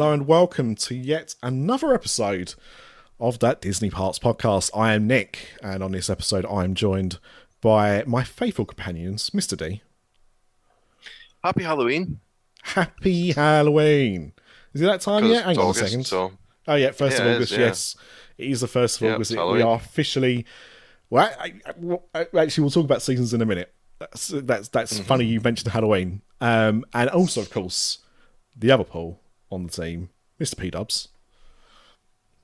Hello and welcome to yet another episode of that Disney Parks podcast. I am Nick, and on this episode, I am joined by my faithful companions, Mr. D. Happy Halloween. Happy Halloween! Is it that time yet? Hang it's on a second. So Oh yeah, first Yeah, of August. is, yeah. Yes, it is the first of Yeah, August. we are officially. Well, I, I, actually, we'll talk about seasons in a minute. That's that's that's Mm-hmm. funny. You mentioned Halloween, um, and also, of course, the other Paul on the team, Mr. P Dubs.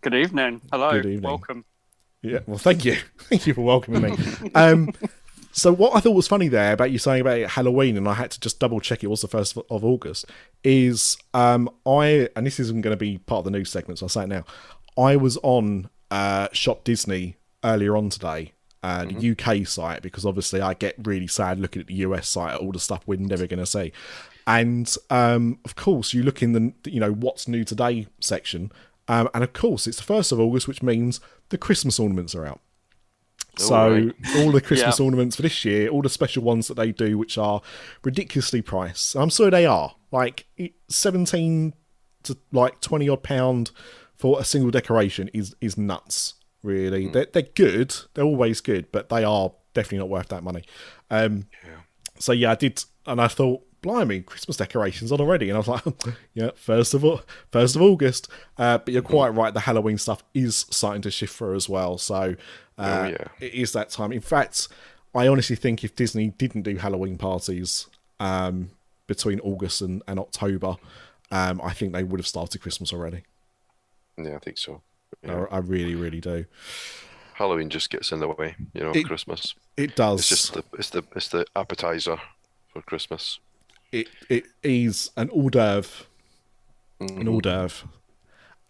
Good evening. Hello. Good evening. Welcome. Yeah, well, thank you, thank you for welcoming me. um, so what I thought was funny there about you saying about Halloween, and I had to just double check it was the first of August, is um, I and this isn't going to be part of the news segment, so I'll say it now. I was on uh, Shop Disney earlier on today, uh, the UK site, because obviously I get really sad looking at the US site at all the stuff we're never going to see. And um, of course, you look in the you know what's new today section, um, and of course it's the first of August, which means the Christmas ornaments are out. So right. all the Christmas Yeah. ornaments for this year, all the special ones that they do, which are ridiculously priced. I'm sorry they are like seventeen to like twenty odd pound for a single decoration is is nuts. Really, they're they're good. They're always good, but they are definitely not worth that money. Um, so yeah, I did, and I thought, blimey, Christmas decorations on already, and I was like, yeah, first of all, first of August. Uh, but you're quite right, the Halloween stuff is starting to shift through as well. So uh, Oh, yeah. it is that time. In fact, I honestly think if Disney didn't do Halloween parties um, between August and, and October, um, I think they would have started Christmas already. yeah, I think so. I, I really, really do. Halloween just gets in the way, you know. It- Christmas. It does. It's just the it's the it's the appetizer for Christmas. It it is an hors d'oeuvre, an hors d'oeuvre.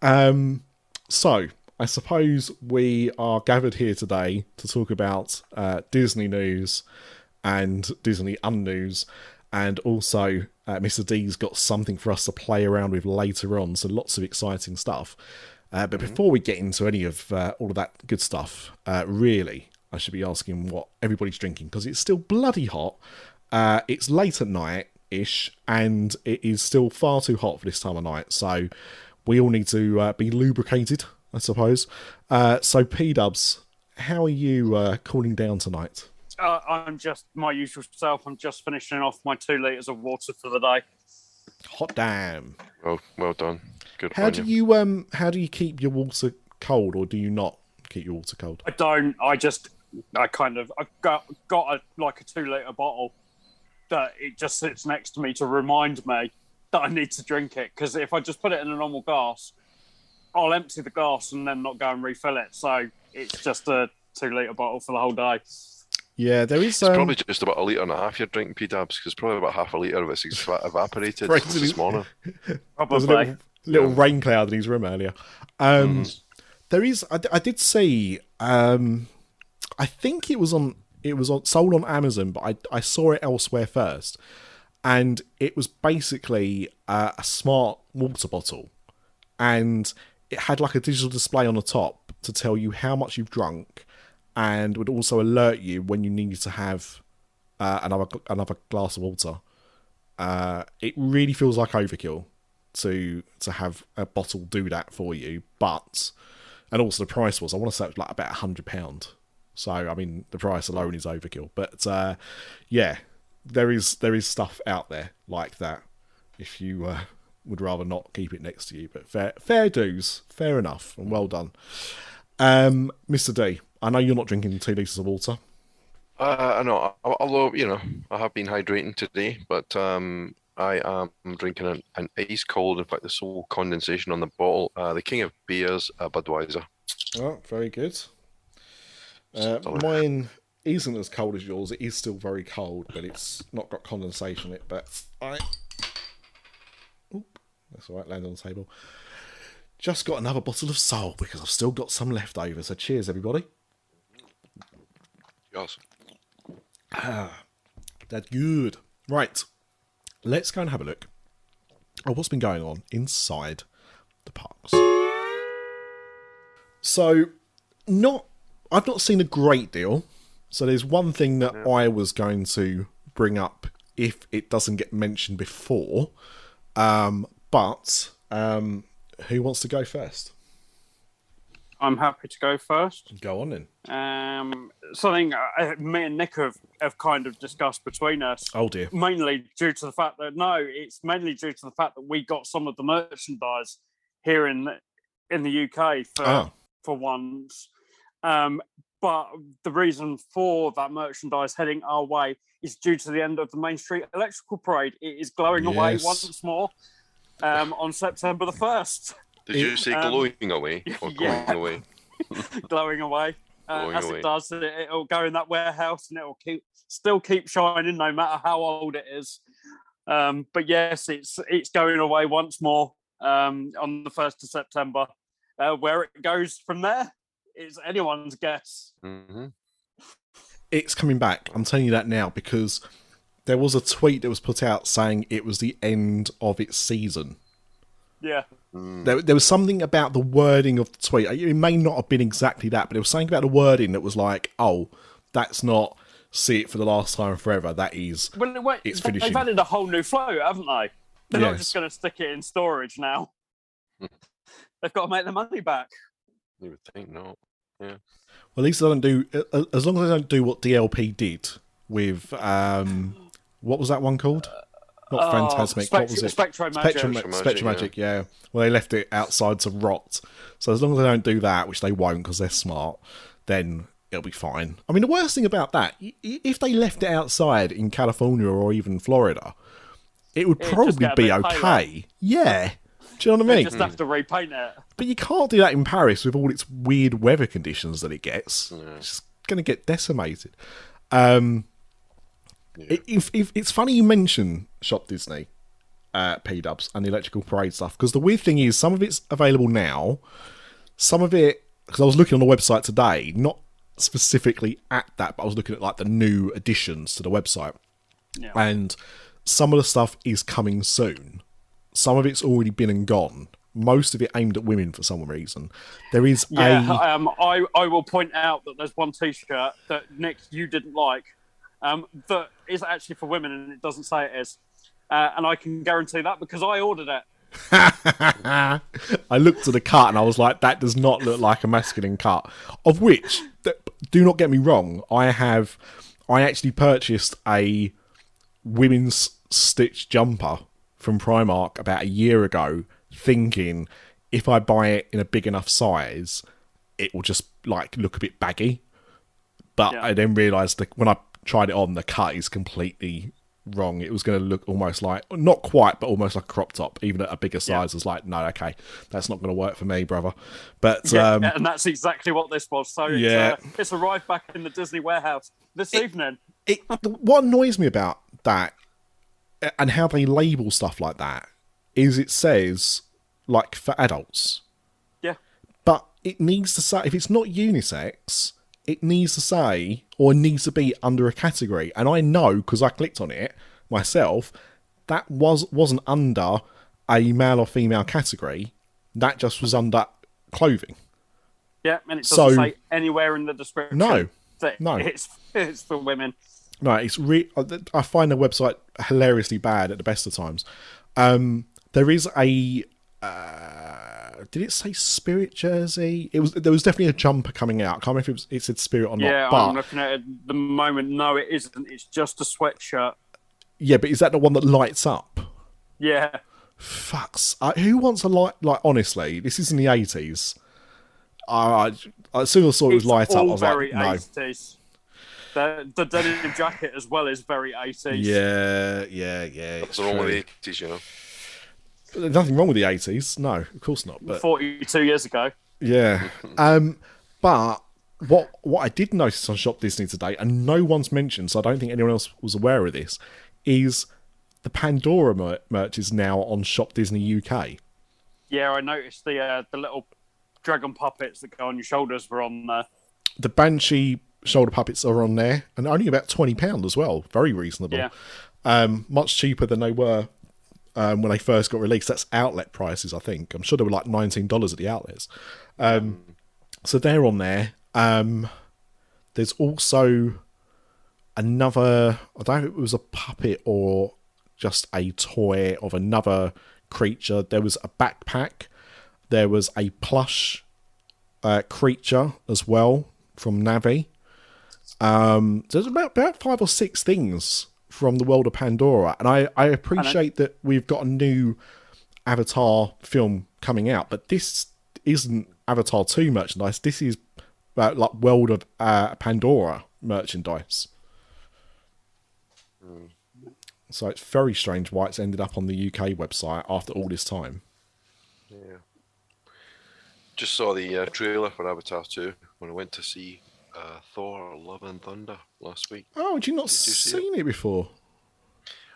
Um, so I suppose we are gathered here today to talk about uh, Disney news and Disney unnews, and also uh, Mr. D's got something for us to play around with later on. So lots of exciting stuff. Uh, but before we get into any of uh, all of that good stuff, uh, really, I should be asking what everybody's drinking because it's still bloody hot. Uh, it's late at night ish, and it is still far too hot for this time of night. So we all need to uh, be lubricated, I suppose. Uh, so P Dubs, how are you uh, cooling down tonight? Uh, I'm just my usual self. I'm just finishing off my two liters of water for the day. Hot damn! Well, well done. Good How do you. you um how do you keep your water cold, or do you not keep your water cold? I don't. I just. I kind of. I got got a like a two liter bottle that it just sits next to me to remind me that I need to drink it. Because if I just put it in a normal glass, I'll empty the glass and then not go and refill it. So it's just a two liter bottle for the whole day. Yeah, there is It's um, probably just about a litre and a half you're drinking P Dubs because probably about half a litre of it's eva- evaporated Right. this morning. There was a little, little rain cloud in his room earlier. Um, there is. I, I did see. Um, I think it was on. It was on sold on Amazon, but I I saw it elsewhere first, and it was basically uh, a smart water bottle, and it had like a digital display on the top to tell you how much you've drunk, and would also alert you when you needed to have uh, another another glass of water. Uh, it really feels like overkill to to have a bottle do that for you, but and also the price was I want to say it was like about a hundred pound. So I mean the price alone is overkill, but uh, yeah, there is there is stuff out there like that. If you uh, would rather not keep it next to you, but fair fair dues, fair enough, and well done, um, Mister D. I know you're not drinking two liters of water. Uh, I know. Although you know, I have been hydrating today, but um, I am drinking an, an ice cold. In fact, the sole condensation on the bottle. Uh, the king of beers, uh, Budweiser. Oh, very good. Uh, mine isn't as cold as yours. It is still very cold, but it's not got condensation in it. But I. Oop, that's all right, land on the table. Just got another bottle of Soul because I've still got some left over. So cheers, everybody. Yes. That's good. Right. Let's go and have a look at what's been going on inside the parks. So, not I've not seen a great deal. So there's one thing that I was going to bring up if it doesn't get mentioned before. Um, but um, who wants to go first? I'm happy to go first. Go on then. Um, something uh, me and Nick have, have kind of discussed between us, Oh dear. mainly due to the fact that no, it's mainly due to the fact that we got some of the merchandise here in the, in the UK for Ah. for once. Um, but the reason for that merchandise heading our way is due to the end of the Main Street Electrical Parade. It is glowing away once more um, on September the first. Did It- you say um, glowing away or yeah. going away? glowing away. Uh, Glowing as away. it does, it, it'll go in that warehouse and it'll keep still keep shining no matter how old it is. Um, but yes, it's it's going away once more um, on the first of September. Uh, where it goes from there is anyone's guess. hmm it's coming back. I'm telling you that now because there was a tweet that was put out saying it was the end of its season. Yeah, There, there was something about the wording of the tweet. It may not have been exactly that, but there was something about the wording that was like, "Oh, that's not see it for the last time forever. That is." well, wait, It's they- finishing. they've added a whole new flow, haven't they? They're not just going to stick it in storage now. They've got to make the money back. You would think not. Well, at least they don't do uh, as long as I don't do what DLP did with um, what was that one called? Not Oh, Phantasmic. what was it? Spectro Magic. Spectrum, Spectrum Spectrum Magic, Magic, yeah. Well, they left it outside to rot. So as long as they don't do that, which they won't because they're smart, then it'll be fine. I mean, the worst thing about that, i- i- if they left it outside in California or even Florida, it would It'd probably be okay. paler. Yeah. Do you know what I They mean? just have to repaint it. But you can't do that in Paris with all its weird weather conditions that it gets. It's going to get decimated. Um, it- if, if it's funny you mention Shop Disney, uh, P Dubs, and the Electrical Parade stuff because the weird thing is some of it's available now, some of it because I was looking on the website today, not specifically at that, but I was looking at like the new additions to the website, Yeah. and some of the stuff is coming soon. Some of it's already been and gone. Most of it aimed at women for some reason. There is Yeah, a um, I, I will point out that there's one T-shirt that Nick you didn't like um, that is actually for women and it doesn't say it is, uh, and I can guarantee that because I ordered it. I looked at the cut and I was like, that does not look like a masculine cut. Of which, th- do not get me wrong, I have, I actually purchased a women's stitch jumper from Primark about a year ago, thinking if I buy it in a big enough size, it will just like look a bit baggy. But Yeah. I then realised that when I tried it on, the cut is completely wrong. It was going to look almost like not quite, but almost like a crop top. Even at a bigger size, Yeah. I was like, no, okay, that's not going to work for me, brother. But Yeah, um, and that's exactly what this was. So it's, Yeah. uh, it's arrived back in the Disney warehouse this evening. it, what annoys me about that and how they label stuff like that is it says like for adults, Yeah, but it needs to say if it's not unisex, it needs to say or needs to be under a category. And I know because I clicked on it myself that was wasn't under a male or female category. That just was under clothing. yeah, and it doesn't So- say anywhere in the description. No, no. it's it's for women. No, it's re- I find the website hilariously bad at the best of times. Um, there is a uh, did it say Spirit jersey? It was there was definitely a jumper coming out. I can't remember if it, was, it said Spirit or not. Yeah, but I'm looking at it at the moment. No, it isn't. It's just a sweatshirt. yeah, but is that the one that lights up? Yeah, Fucks. Uh, who wants a light? Like honestly, this is in the eighties. I, I as soon as I saw it was it's light up, I was very like, no. 80s. The, the denim jacket as well is very 80s. Yeah, yeah, yeah. What's It's wrong with the eighties? You know. There's nothing wrong with the 80s. No, of course not. But 42 years ago. Yeah. Um, but what what I did notice on Shop Disney today, and no one's mentioned, so I don't think anyone else was aware of this, is the Pandora mer- merch is now on Shop Disney UK. Yeah, I noticed the uh, the little dragon puppets that go on your shoulders were on there. The Banshee shoulder puppets are on there, and only about twenty pound as well. Very reasonable. Yeah. Um, much cheaper than they were um, when they first got released. That's outlet prices, I think. I'm sure they were like nineteen dollars at the outlets. Um, so they're on there. Um, there's also another. I don't know if it was a puppet or just a toy of another creature. There was a backpack. There was a plush uh, creature as well from Na'vi. Um, so there's about about five or six things from the world of Pandora, and I I appreciate that we've got a new Avatar film coming out, but this isn't Avatar two merchandise. This is uh, like world of uh, Pandora merchandise. So it's very strange why it's ended up on the UK website after all this time. Yeah. Just saw the uh, trailer for Avatar 2 when I went to see uh, Thor: Love and Thunder last week. Oh, had you not you see seen it before?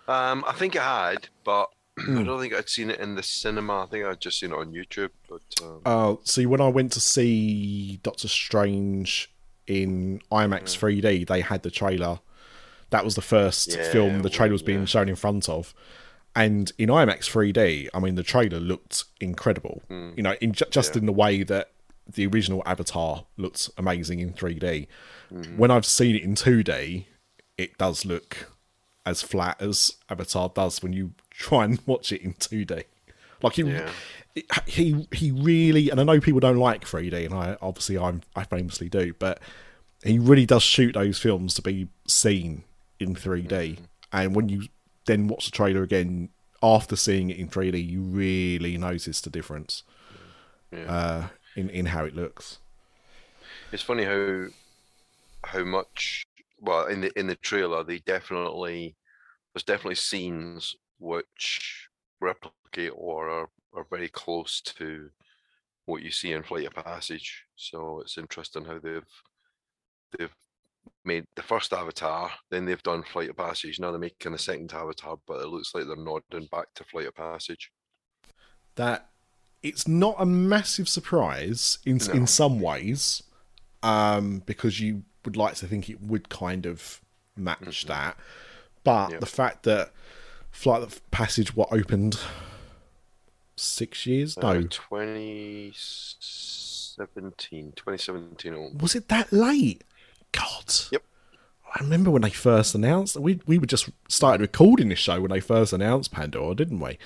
Um, I think I had, but Hmm. I don't think I'd seen it in the cinema. I think I'd just seen it on YouTube. But um, Uh, see, when I went to see Doctor Strange in IMAX 3D, they had the trailer. That was the first Yeah, film the trailer was being yeah. shown in front of. And in IMAX 3D, I mean, the trailer looked incredible. Hmm. You know, in ju- just in the way that the original Avatar looked amazing in 3D. Mm-hmm. When I've seen it in 2D, it does look as flat as Avatar does when you try and watch it in 2D. Like he, Yeah. he, he really, and I know people don't like 3D, and I obviously I'm I famously do, but he really does shoot those films to be seen in 3D. Mm-hmm. And when you then watch the trailer again after seeing it in 3D, you really notice the difference yeah. uh, in in how it looks. it's funny how how much well in the in the trailer they definitely there's definitely scenes which replicate or are, are very close to what you see in Flight of Passage. So it's interesting how they've they've made the first Avatar, then they've done Flight of Passage. Now they're making the second Avatar, but it looks like they're nodding back to Flight of Passage. that it's not a massive surprise in No. in some ways, um, because you would like to think it would kind of match that, but Yep. the fact that Flight of Passage what opened six years Uh, no 2017, 2017. oh, was it that late? God. Yep. I remember when they first announced. We we were just started recording this show when they first announced Pandora, didn't we?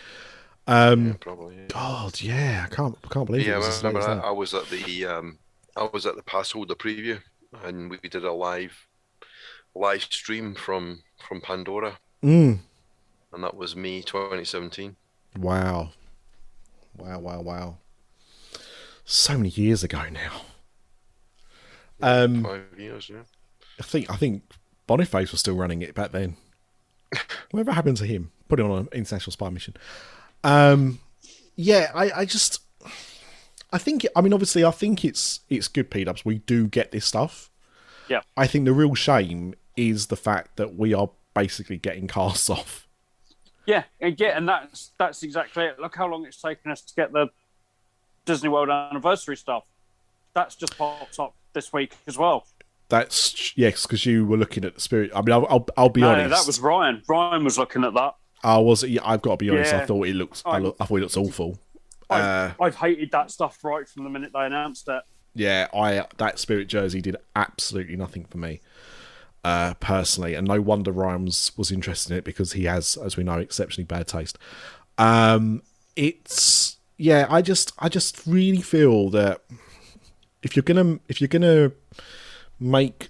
Um, yeah, probably. Yeah. God, yeah, I can't I can't believe it Yeah, I remember I. I was at the um, I was at the pass holder preview, and we did a live live stream from from Pandora, Mm. and that was me 2017. Wow. Wow, wow, wow. So many years ago now. Um, Five years, yeah. I think I think Boniface was still running it back then. Whatever happened to him? Put him on an international spy mission. Um, yeah, I, I just, I think, I mean, obviously, I think it's it's good. P Dubs, we do get this stuff. Yeah. I think the real shame is the fact that we are basically getting casts off. Yeah, and yeah, and that's that's exactly it. Look how long it's taken us to get the Disney World anniversary stuff. That's just popped up this week as well. That's yes, because you were looking at the spirit. I mean, I'll I'll, I'll be No, honest. that was Ryan. Ryan was looking at that. I was. Yeah, I've got to be honest. I thought it looked. I, I thought it looks awful. I've, Uh, I've hated that stuff right from the minute they announced it. yeah, I that spirit jersey did absolutely nothing for me, uh, personally, and no wonder Ryan was, was interested in it because he has, as we know, exceptionally bad taste. Um, it's yeah, I just I just really feel that if you're gonna if you're gonna make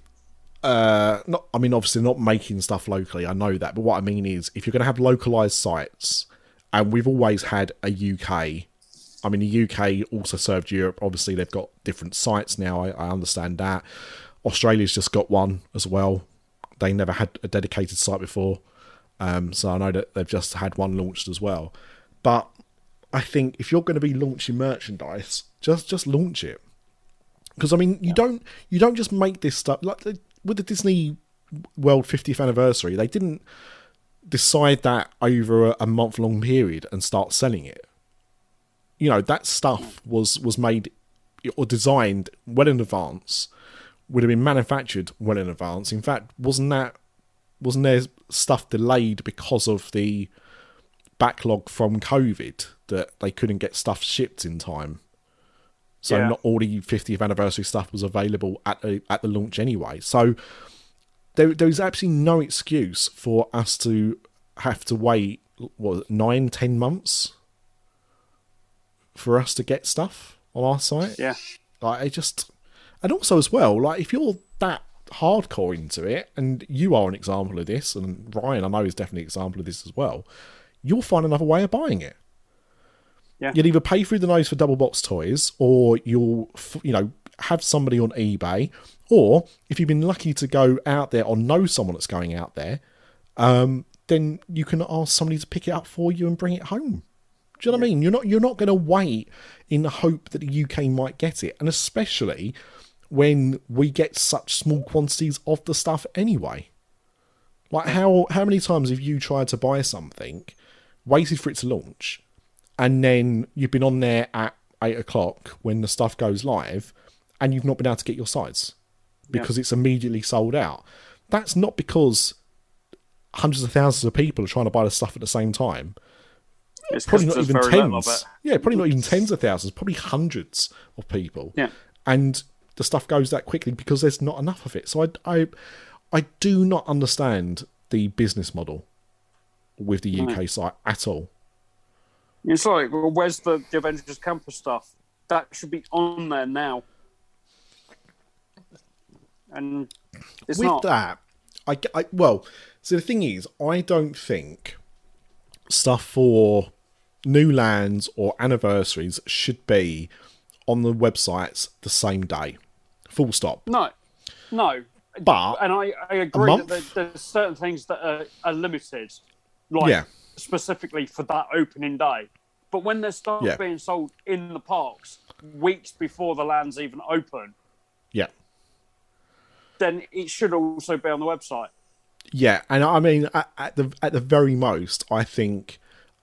uh not I mean obviously not making stuff locally, I know that, but what I mean is if you're gonna have localized sites, and we've always had a UK I mean, the UK also served Europe. Obviously, they've got different sites now. I, I understand that. Australia's just got one as well. they never had a dedicated site before. Um, so I know that they've just had one launched as well. But I think if you're going to be launching merchandise, just just launch it. Because I mean, you don't you don't just make this stuff like with the Disney World 50th anniversary. They didn't decide that over a, a month long period and start selling it. You know that stuff was was made or designed well in advance, would have been manufactured well in advance. In fact, wasn't that wasn't there stuff delayed because of the backlog from COVID that they couldn't get stuff shipped in time? So Yeah. not all the 50th anniversary stuff was available at the at the launch anyway. So there there is absolutely no excuse for us to have to wait what nine ten months for us to get stuff on our site. Yeah. Like I just, and also as well, like if you're that hardcore into it, and you are an example of this, and Ryan I know is definitely an example of this as well, you'll find another way of buying it. Yeah. You'll either pay through the nose for double box toys, or you'll, you know, have somebody on eBay, or if you've been lucky to go out there or know someone that's going out there, um, then you can ask somebody to pick it up for you and bring it home. Do you know what I mean? You're not you're not going to wait in the hope that the UK might get it, and especially when we get such small quantities of the stuff anyway. Like how how many times have you tried to buy something, waited for it to launch, and then you've been on there at eight o'clock when the stuff goes live, and you've not been able to get your sites because it's immediately sold out. That's not because hundreds of thousands of people are trying to buy the stuff at the same time It's probably not even very little of tens. Yeah, probably not even tens of thousands, probably hundreds of people. Yeah. And the stuff goes that quickly because there's not enough of it. So I, I, I do not understand the business model with the UK site at all. It's like, well, where's the, the Avengers Campus stuff? That should be on there now. And it's with not. that, I, I well, so the thing is, I don't think stuff for new lands or anniversaries should be on the websites the same day. Full stop. No, no. But and I, I agree that there, there's certain things that are, are limited, like Yeah. specifically for that opening day. But when there's stuff Yeah. being sold in the parks weeks before the lands even open, yeah. then it should also be on the website. Yeah, and I mean, at, at the at the very most, I think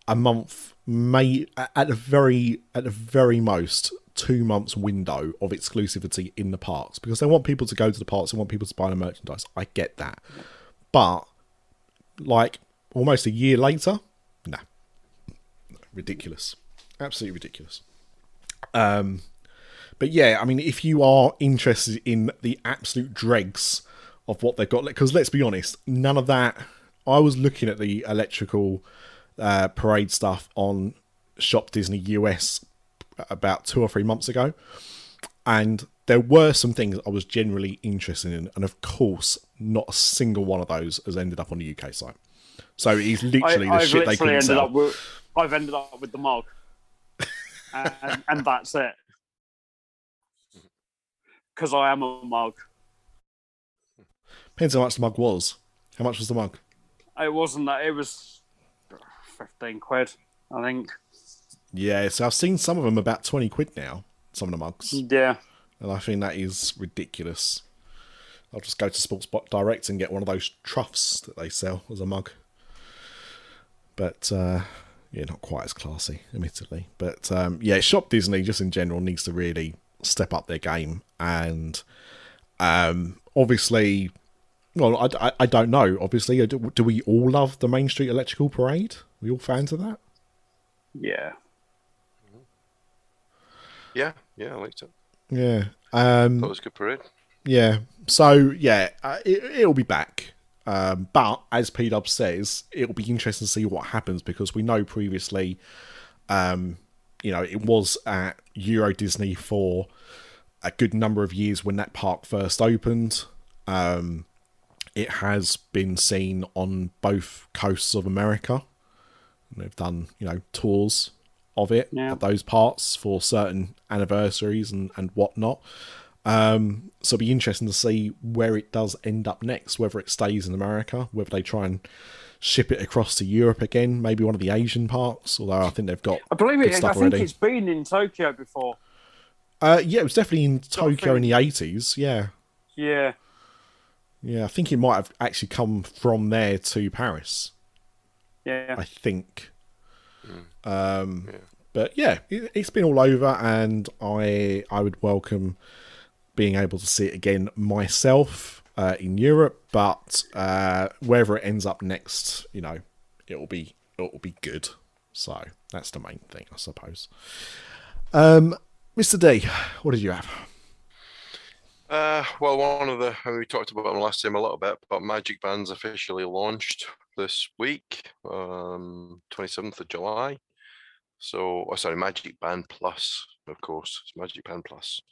a month may at the very at the very most two months window of exclusivity in the parks because they want people to go to the parks, they want people to buy the merchandise. I get that, but like almost a year later, ridiculous, absolutely ridiculous. Um, but yeah, I mean, if you are interested in the absolute dregs of what they've got, because let's be honest, none of that. I was looking at the electrical uh, parade stuff on Shop Disney US about two or three months ago, and there were some things I was generally interested in, and of course, not a single one of those has ended up on the UK site. So it's literally I, the I've shit they literally couldn't sell. up with. I've ended up with the mug, and, and that's it. Because I am a mug. Depends how much the mug was. How much was the mug? It wasn't that. It was fifteen quid, I think. Yeah, so I've seen some of them about twenty quid now. Some of the mugs. Yeah. and I think that is ridiculous. I'll just go to Sports Direct and get one of those troughs that they sell as a mug. But uh, yeah, not quite as classy, admittedly. But um, yeah, Shop Disney just in general needs to really step up their game, and um, obviously, well, I, I, I don't know. Obviously, do, do we all love the Main Street Electrical Parade? we all fans of that? Yeah. Yeah, yeah, I liked it. Yeah. Um, That was a good parade. Yeah. So yeah, uh, it, it'll be back. Um, but as P Dub says, it'll be interesting to see what happens because we know previously, um, you know, it was at Euro Disney for a good number of years when that park first opened. Um, it has been seen on both coasts of America. And they've done, you know, tours of it Yeah. at those parts for certain anniversaries and, and whatnot. Um, so it'll be interesting to see where it does end up next, whether it stays in America, whether they try and ship it across to Europe again, maybe one of the Asian parks, although I think they've got I believe good it. I stuff think already. it's been in Tokyo before. Uh, yeah, it was definitely in Tokyo thing. in the 80s. Yeah. Yeah. Yeah, I think it might have actually come from there to Paris. Yeah. I think. Um, But yeah, it, it's been all over, and I I would welcome being able to see it again myself uh, in Europe. But uh, wherever it ends up next, you know, it will be it will be good. So that's the main thing, I suppose. Um, Mr. D, what did you have? Uh, well, one of the we talked about them last time a little bit, but Magic Band's officially launched this week, um, 27th of July. So, oh, sorry, Magic Band Plus, of course, it's Magic Band Plus,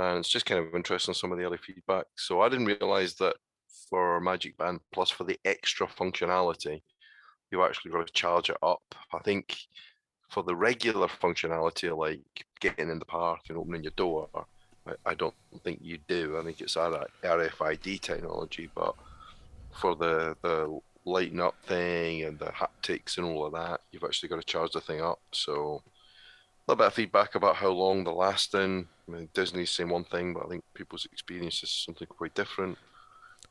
and it's just kind of interesting some of the early feedback. So, I didn't realize that for Magic Band Plus for the extra functionality, you actually got to charge it up. I think for the regular functionality, like getting in the park and opening your door, I, I don't think you do. I think it's RFID technology, but for the the lighting up thing and the haptics and all of that, you've actually got to charge the thing up. So little bit of feedback about how long they're lasting. I mean, Disney's saying one thing, but I think people's experience is something quite different.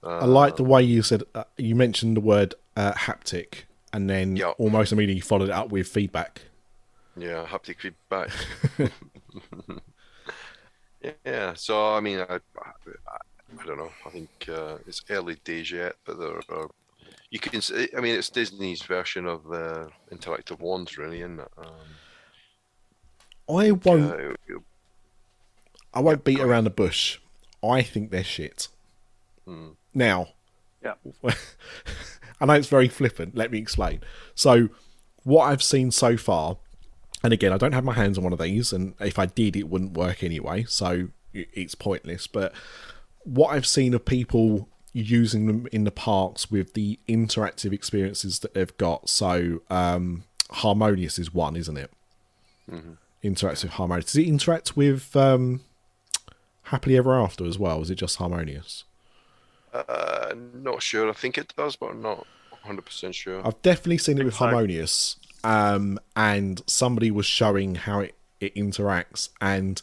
I like the way you said uh, you mentioned the word uh, haptic, and then Yeah. almost immediately followed it up with feedback. Yeah, haptic feedback. yeah, so I mean, I, I, I don't know. I think uh, it's early days yet, but there are. You can. I mean, it's Disney's version of the interactive wands, really, isn't it? Um, I won't. I won't beat around the bush. I think they're shit. Hmm. Now, Yeah. I know it's very flippant. Let me explain. So, what I've seen so far, and again, I don't have my hands on one of these, and if I did, it wouldn't work anyway, so it's pointless. But what I've seen of people using them in the parks with the interactive experiences that they've got, so um, Harmonious is one, isn't it? Interactive Harmonious. Does it interact with um, Happily Ever After as well? Is it just Harmonious? uh, not sure. I think it does, but I'm not 100 percent sure. I've definitely seen it with so. Harmonious, um, and somebody was showing how it, it interacts, and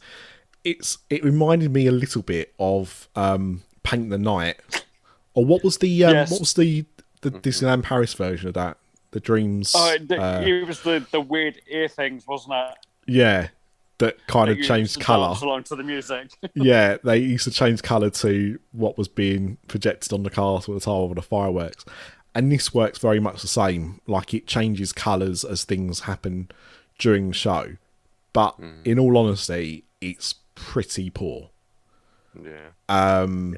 it's it reminded me a little bit of um, Paint the Night, or what was the um, Yes. what was the the Disneyland Paris version of that? The Dreams, Oh, it, uh, it was the, the weird ear things, wasn't it? Yeah, that kind That of changed color. along to the music. yeah, they used to change colour to what was being projected on the castle at the time of the fireworks. And this works very much the same. Like it changes colours as things happen during the show. But in all honesty, it's pretty poor. Yeah. Um,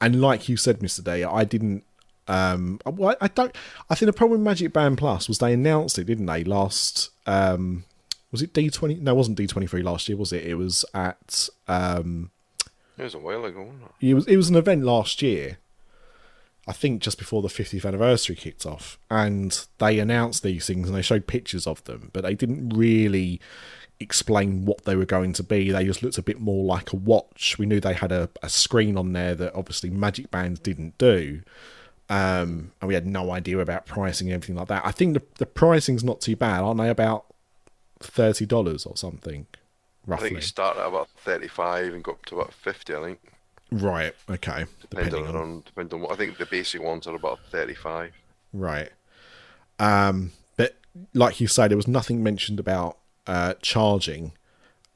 and like you said, Mister D, I didn't. Um, well, I don't. I think the problem with Magic Band Plus was they announced it, didn't they? Last um, was it D twenty? No, it wasn't D twenty three last year, was it? It was at um, It was a while ago, wasn't it? it was it was an event last year. I think just before the 50th anniversary kicked off, and they announced these things and they showed pictures of them, but they didn't really explain what they were going to be. They just looked a bit more like a watch. We knew they had a, a screen on there that obviously Magic Bands didn't do. Um, and we had no idea about pricing and everything like that. I think the the pricing's not too bad, aren't they? About thirty dollars or something, I think it started at about 35 and got up to about 50. I think, Right. Okay. depending Depending on on depending on what. I think the basic ones are about 35. Right. Um, but like you say, there was nothing mentioned about uh, charging,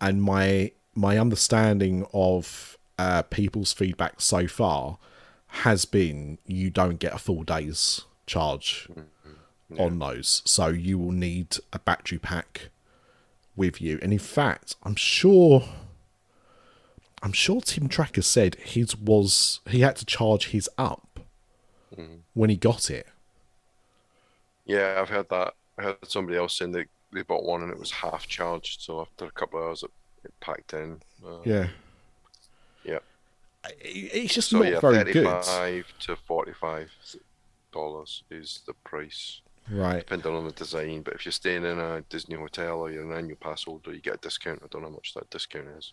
and my my understanding of uh, people's feedback so far has been you don't get a full day's charge on those, so you will need a battery pack with you. And in fact, I'm sure. I'm sure Tim Tracker said his was he had to charge his up when he got it. Yeah, I've heard that. I heard somebody else saying they, they bought one and it was half charged. So after a couple of hours, it, it packed in. Uh, Yeah. Yeah. It's just So not yeah, very good. thirty-five to forty-five dollars is the price, Right. depending on the design. But if you're staying in a Disney hotel or you're an annual pass holder, you get a discount. I don't know how much that discount is.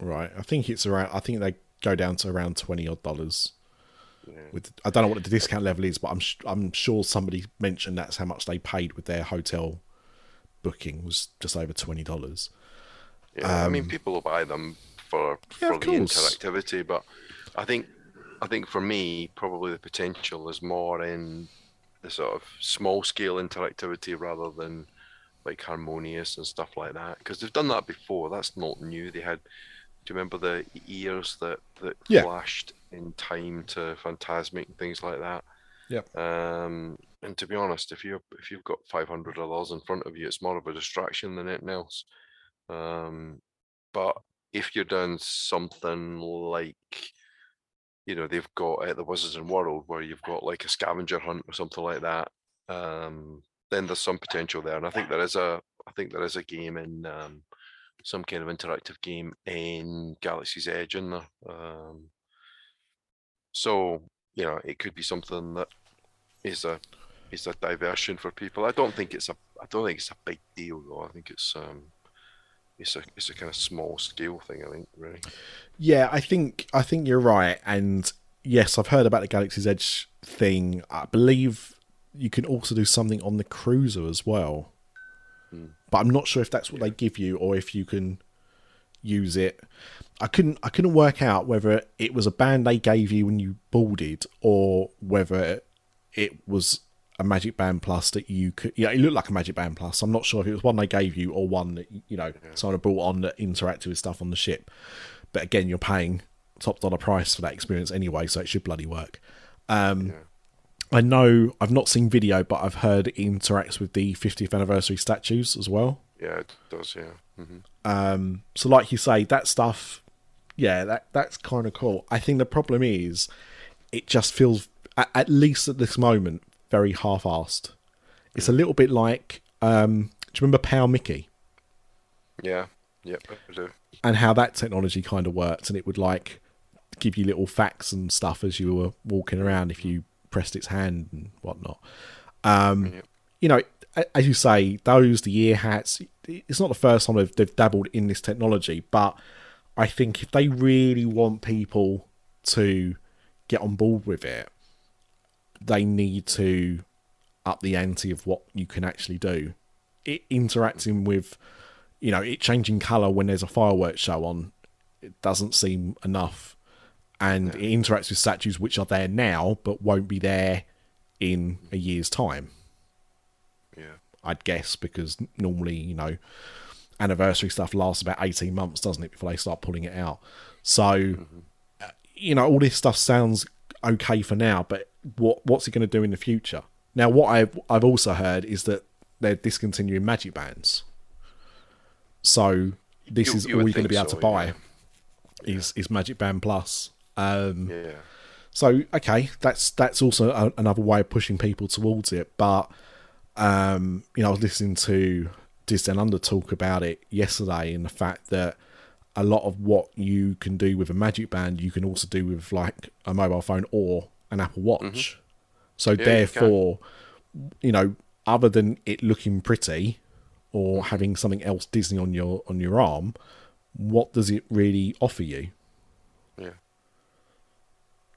Right. I think it's around. I think they go down to around twenty odd dollars. Yeah. With I don't know what the discount level is, but I'm I'm sure somebody mentioned that's how much they paid with their hotel booking was just over twenty dollars. Yeah, I mean, people will buy them for Um, Yeah, for the course. interactivity, but I think I think for me, probably the potential is more in the sort of small scale interactivity rather than like harmonious and stuff like that. Because they've done that before. That's not new. They had. Do you remember the ears that that Yeah. flashed in time to Phantasmic and things like that? Yep. Um, and to be honest, if you if you've got five hundred of those in front of you, it's more of a distraction than anything else. Um, but if you're doing something like, you know, they've got at the Wizarding World where you've got like a scavenger hunt or something like that, um, then there's some potential there. And I think there is a, I think there is a game in um, some kind of interactive game in Galaxy's Edge in there. Um, so you know, it could be something that is a is a diversion for people. I don't think it's a I don't think it's a big deal though. I think it's um it's a it's a kind of small scale thing. I think really. Yeah, I think I think you're right, and yes, I've heard about the Galaxy's Edge thing. I believe you can also do something on the cruiser as well, hmm. but I'm not sure if that's what they give you or if you can use it. I couldn't I couldn't work out whether it was a band they gave you when you boarded or whether it was a Magic Band Plus that you could. Yeah, it looked like a Magic Band Plus. I'm not sure if it was one they gave you or one that you know someone had brought on that interacted with stuff on the ship. But again, you're paying top dollar price for that experience anyway, so it should bloody work. Um, Yeah. I know I've not seen video, but I've heard it interacts with the 50th anniversary statues as well. Yeah, it does. Yeah. hmm Um, so, like you say, that stuff, yeah, that that's kind of cool. I think the problem is, it just feels, at, at least at this moment, very half-assed. It's a little bit like, um, do you remember Pal Mickey Yeah. Yep. I do. and how that technology kind of worked? And it would like give you little facts and stuff as you were walking around if you pressed its hand and whatnot. Um, Yep. you know, as you say, those the ear hats. It's not the first time they've, they've dabbled in this technology, but I think if they really want people to get on board with it, they need to up the ante of what you can actually do. It interacting with, you know, it changing color when there's a fireworks show on, it doesn't seem enough, and it interacts with statues which are there now but won't be there in a year's time. Yeah. I'd guess because normally, you know, anniversary stuff lasts about 18 months, doesn't it, before they start pulling it out. So, uh, you know, all this stuff sounds okay for now, but what what's it going to do in the future? Now, what I've I've also heard is that they're discontinuing magic bands. So this You- is you all you're going to be able so, to buy yeah. is is Magic Band Plus. Um, Yeah. so okay, that's that's also a, another way of pushing people towards it. But um, you know, I was listening to Disney Under talk about it yesterday, and the fact that a lot of what you can do with a Magic Band, you can also do with like a mobile phone or an Apple Watch. Mm-hmm. So you can. therefore, you know, other than it looking pretty or mm-hmm. having something else Disney on your on your arm, what does it really offer you? Yeah.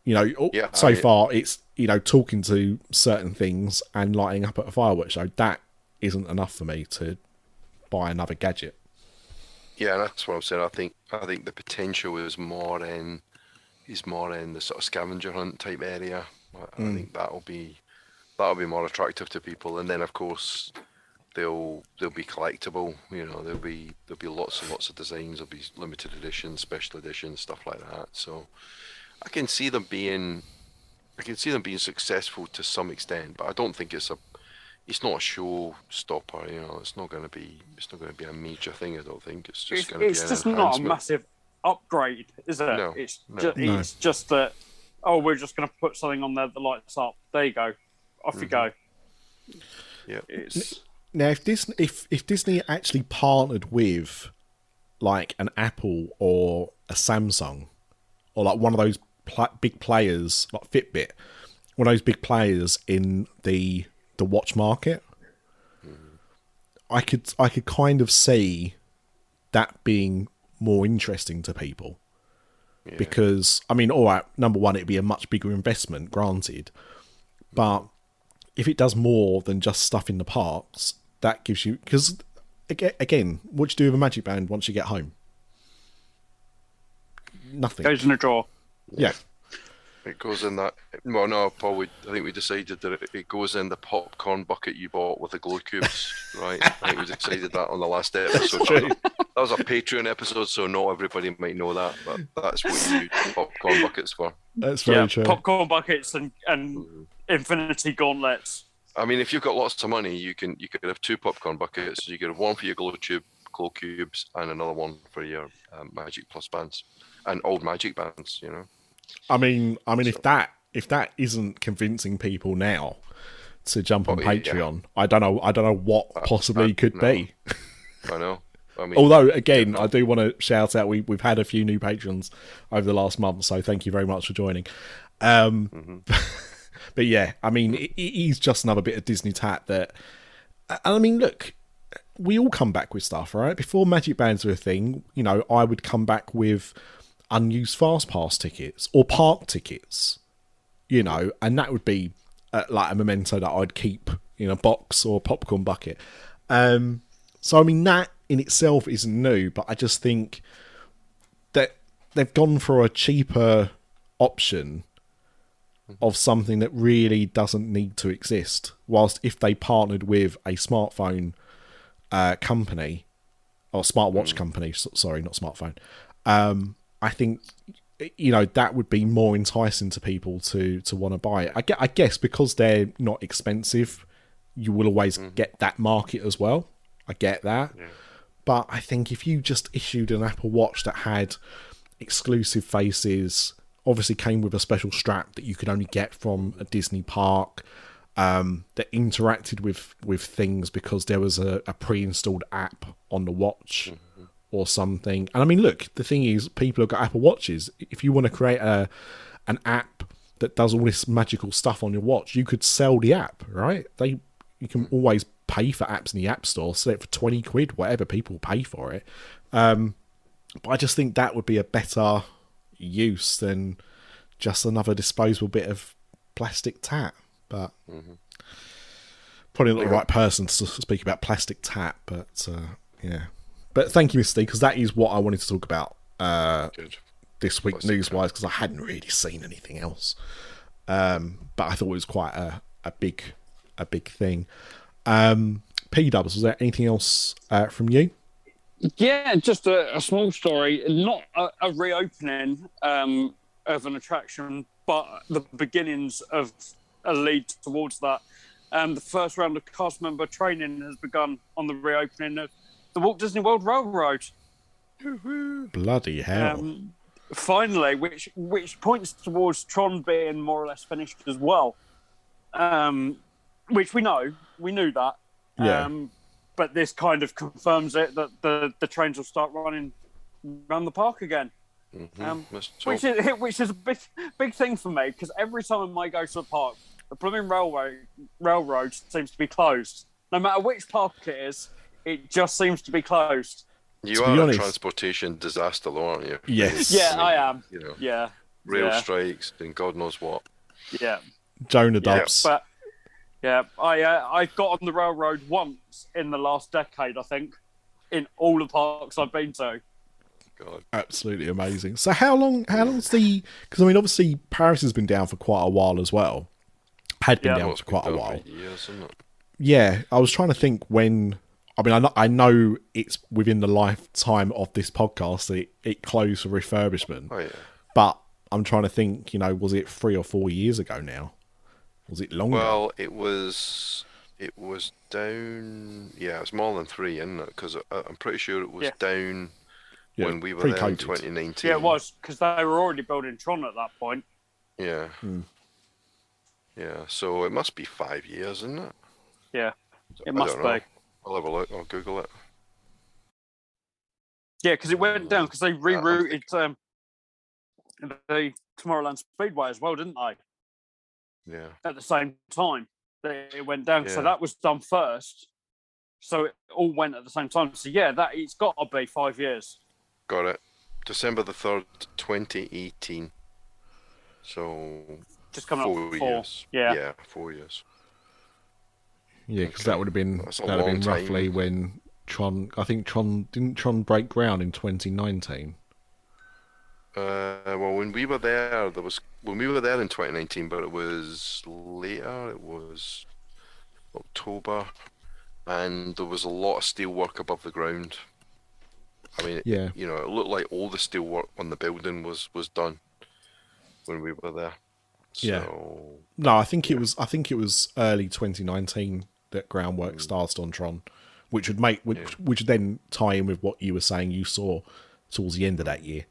You know, oh, Yeah, so I- far it's you know talking to certain things and lighting up at a fireworks show. That isn't enough for me to buy another gadget. Yeah, that's what I'm saying. I think I think the potential is more in is more in the sort of scavenger hunt type area. I, I mm. think that'll be that'll be more attractive to people. And then of course they'll they'll be collectible. You know, there'll be there'll be lots and lots of designs. There'll be limited editions, special editions, stuff like that. So I can see them being I can see them being successful to some extent, but I don't think it's a it's not a showstopper. You know, it's not going to be it's not going to be a major thing. I don't think it's just It's, going to be it's just not a massive upgrade, is it? No, it's no. ju- No. it's just that. Oh, we're just going to put something on there that lights up. There you go. Off you mm-hmm. go. Yeah, It's Now, if Disney if if Disney actually partnered with like an Apple or a Samsung or like one of those pl- big players like Fitbit, one of those big players in the the watch market, I could I could kind of see that being more interesting to people Yeah. because I mean, all right, number one, it'd be a much bigger investment, granted, but if it does more than just stuff in the parks, that gives you because again, what do you do with a magic band once you get home? Nothing. Goes in a drawer. Yeah, It goes in that. Well, no, Paul. We, I think we decided that it, it goes in the popcorn bucket you bought with the glow cubes, right? I think we decided that on the last episode. That was a Patreon episode, so not everybody might know that, but that's what you use popcorn buckets for. that's very yeah, true. popcorn buckets and, and infinity gauntlets. I mean, if you've got lots of money, you can you could have two popcorn buckets. You could have one for your glow tube, glow cubes, and another one for your um, Magic Plus bands and old Magic bands. You know. I mean, I mean, if that if that isn't convincing people now to jump on Oh, yeah. Patreon, I don't know. I don't know what possibly uh, could no. be. I know. I mean, Although, again, I do want to shout out we we've had a few new patrons over the last month, so thank you very much for joining. Um, Mm-hmm. but yeah, I mean, it, it is just another bit of Disney tat that. And I mean, look, we all come back with stuff, right? Before Magic Bands were a thing, you know, I would come back with unused fast pass tickets or park tickets, you know, and that would be uh, like a memento that I'd keep in a box or popcorn bucket. Um, so I mean that in itself isn't new, but I just think that they've gone for a cheaper option of something that really doesn't need to exist. Whilst if they partnered with a smartphone uh, company or smartwatch company, s- sorry, not smartphone, um, I think you know that would be more enticing to people to to want to buy it. I, I guess because they're not expensive, you will always get that market as well. I get that, but I think if you just issued an Apple Watch that had exclusive faces, obviously came with a special strap that you could only get from a Disney park. Um, that interacted with with things because there was a, a pre-installed app on the watch or something. And I mean, look, the thing is, people have got Apple Watches. If you want to create a an app that does all this magical stuff on your watch, you could sell the app, right? They you can always pay for apps in the App Store, sell it for twenty quid, whatever people pay for it. Um, but I just think that would be a better use than just another disposable bit of plastic tat. But probably not the right person to speak about plastic tat. But uh, yeah. But thank you, Mr. because that is what I wanted to talk about uh, good. this week Plastic news wise because I hadn't really seen anything else. Um, but I thought it was quite a, a big a big thing. Um, P Dubs, was there anything else uh, from you? Yeah, just a, a small story, not a, a reopening um, of an attraction, but the beginnings of a lead towards that. Um, the first round of cast member training has begun on the reopening of the Walt Disney World Railroad. Bloody hell! Um, finally, which which points towards Tron being more or less finished as well. Um, which we know, we knew that. Yeah. Um, but this kind of confirms it that the, the trains will start running around the park again. Um, Let's which is which is a big big thing for me because every time I go to a park, the blooming railway railroad seems to be closed. No matter which park it is, it just seems to be closed. You to be are a transportation disaster, though, aren't you? Yes. Yeah, I am. You know, Yeah, rail yeah. strikes and God knows what. yeah. Jonah Yeah, Dubs. But yeah, I uh, I got on the railroad once in the last decade, I think, in all the parks I've been to. God. absolutely amazing. So how long? How long's the? Because I mean, obviously Paris has been down for quite a while as well. Had been Yeah. down for it's been quite a while. for Years, isn't it? Yeah, I was trying to think when. I mean, I know, I know it's within the lifetime of this podcast that it, it closed for refurbishment, Oh yeah. but I'm trying to think. You know, was it three or four years ago now? Was it longer? Well, it was. It was down. Yeah, it was more than three, isn't it? Because I'm pretty sure it was Yeah. down Yeah, when we were there in 2019. Yeah, it was because they were already building Tron at that point. Yeah. Hmm. Yeah. So it must be five years, isn't it? Yeah, I it must don't know. be. I'll have a look. I'll Google it. Yeah, because it went down because they rerouted um, the Tomorrowland Speedway as well, didn't they? Yeah. At the same time, it went down. So that was done first. So it all went at the same time. So yeah, that it's got to be five years. got it. December the third, twenty eighteen. So Just coming four up four. years. Yeah. yeah, four years. Yeah, because Okay. that would have been that would have been time. roughly when Tron. I think Tron didn't Tron break ground in 2019. Uh, well, when we were there, there was when we were there in 2019, but it was later. It was October, and there was a lot of steel work above the ground. I mean, it- Yeah. you know, it looked like all the steel work on the building was was done when we were there. Yeah. No, I think it was. I think it was early 2019 that groundwork started on Tron, which would make which, Yeah. which would then tie in with what you were saying you saw towards the end of that year,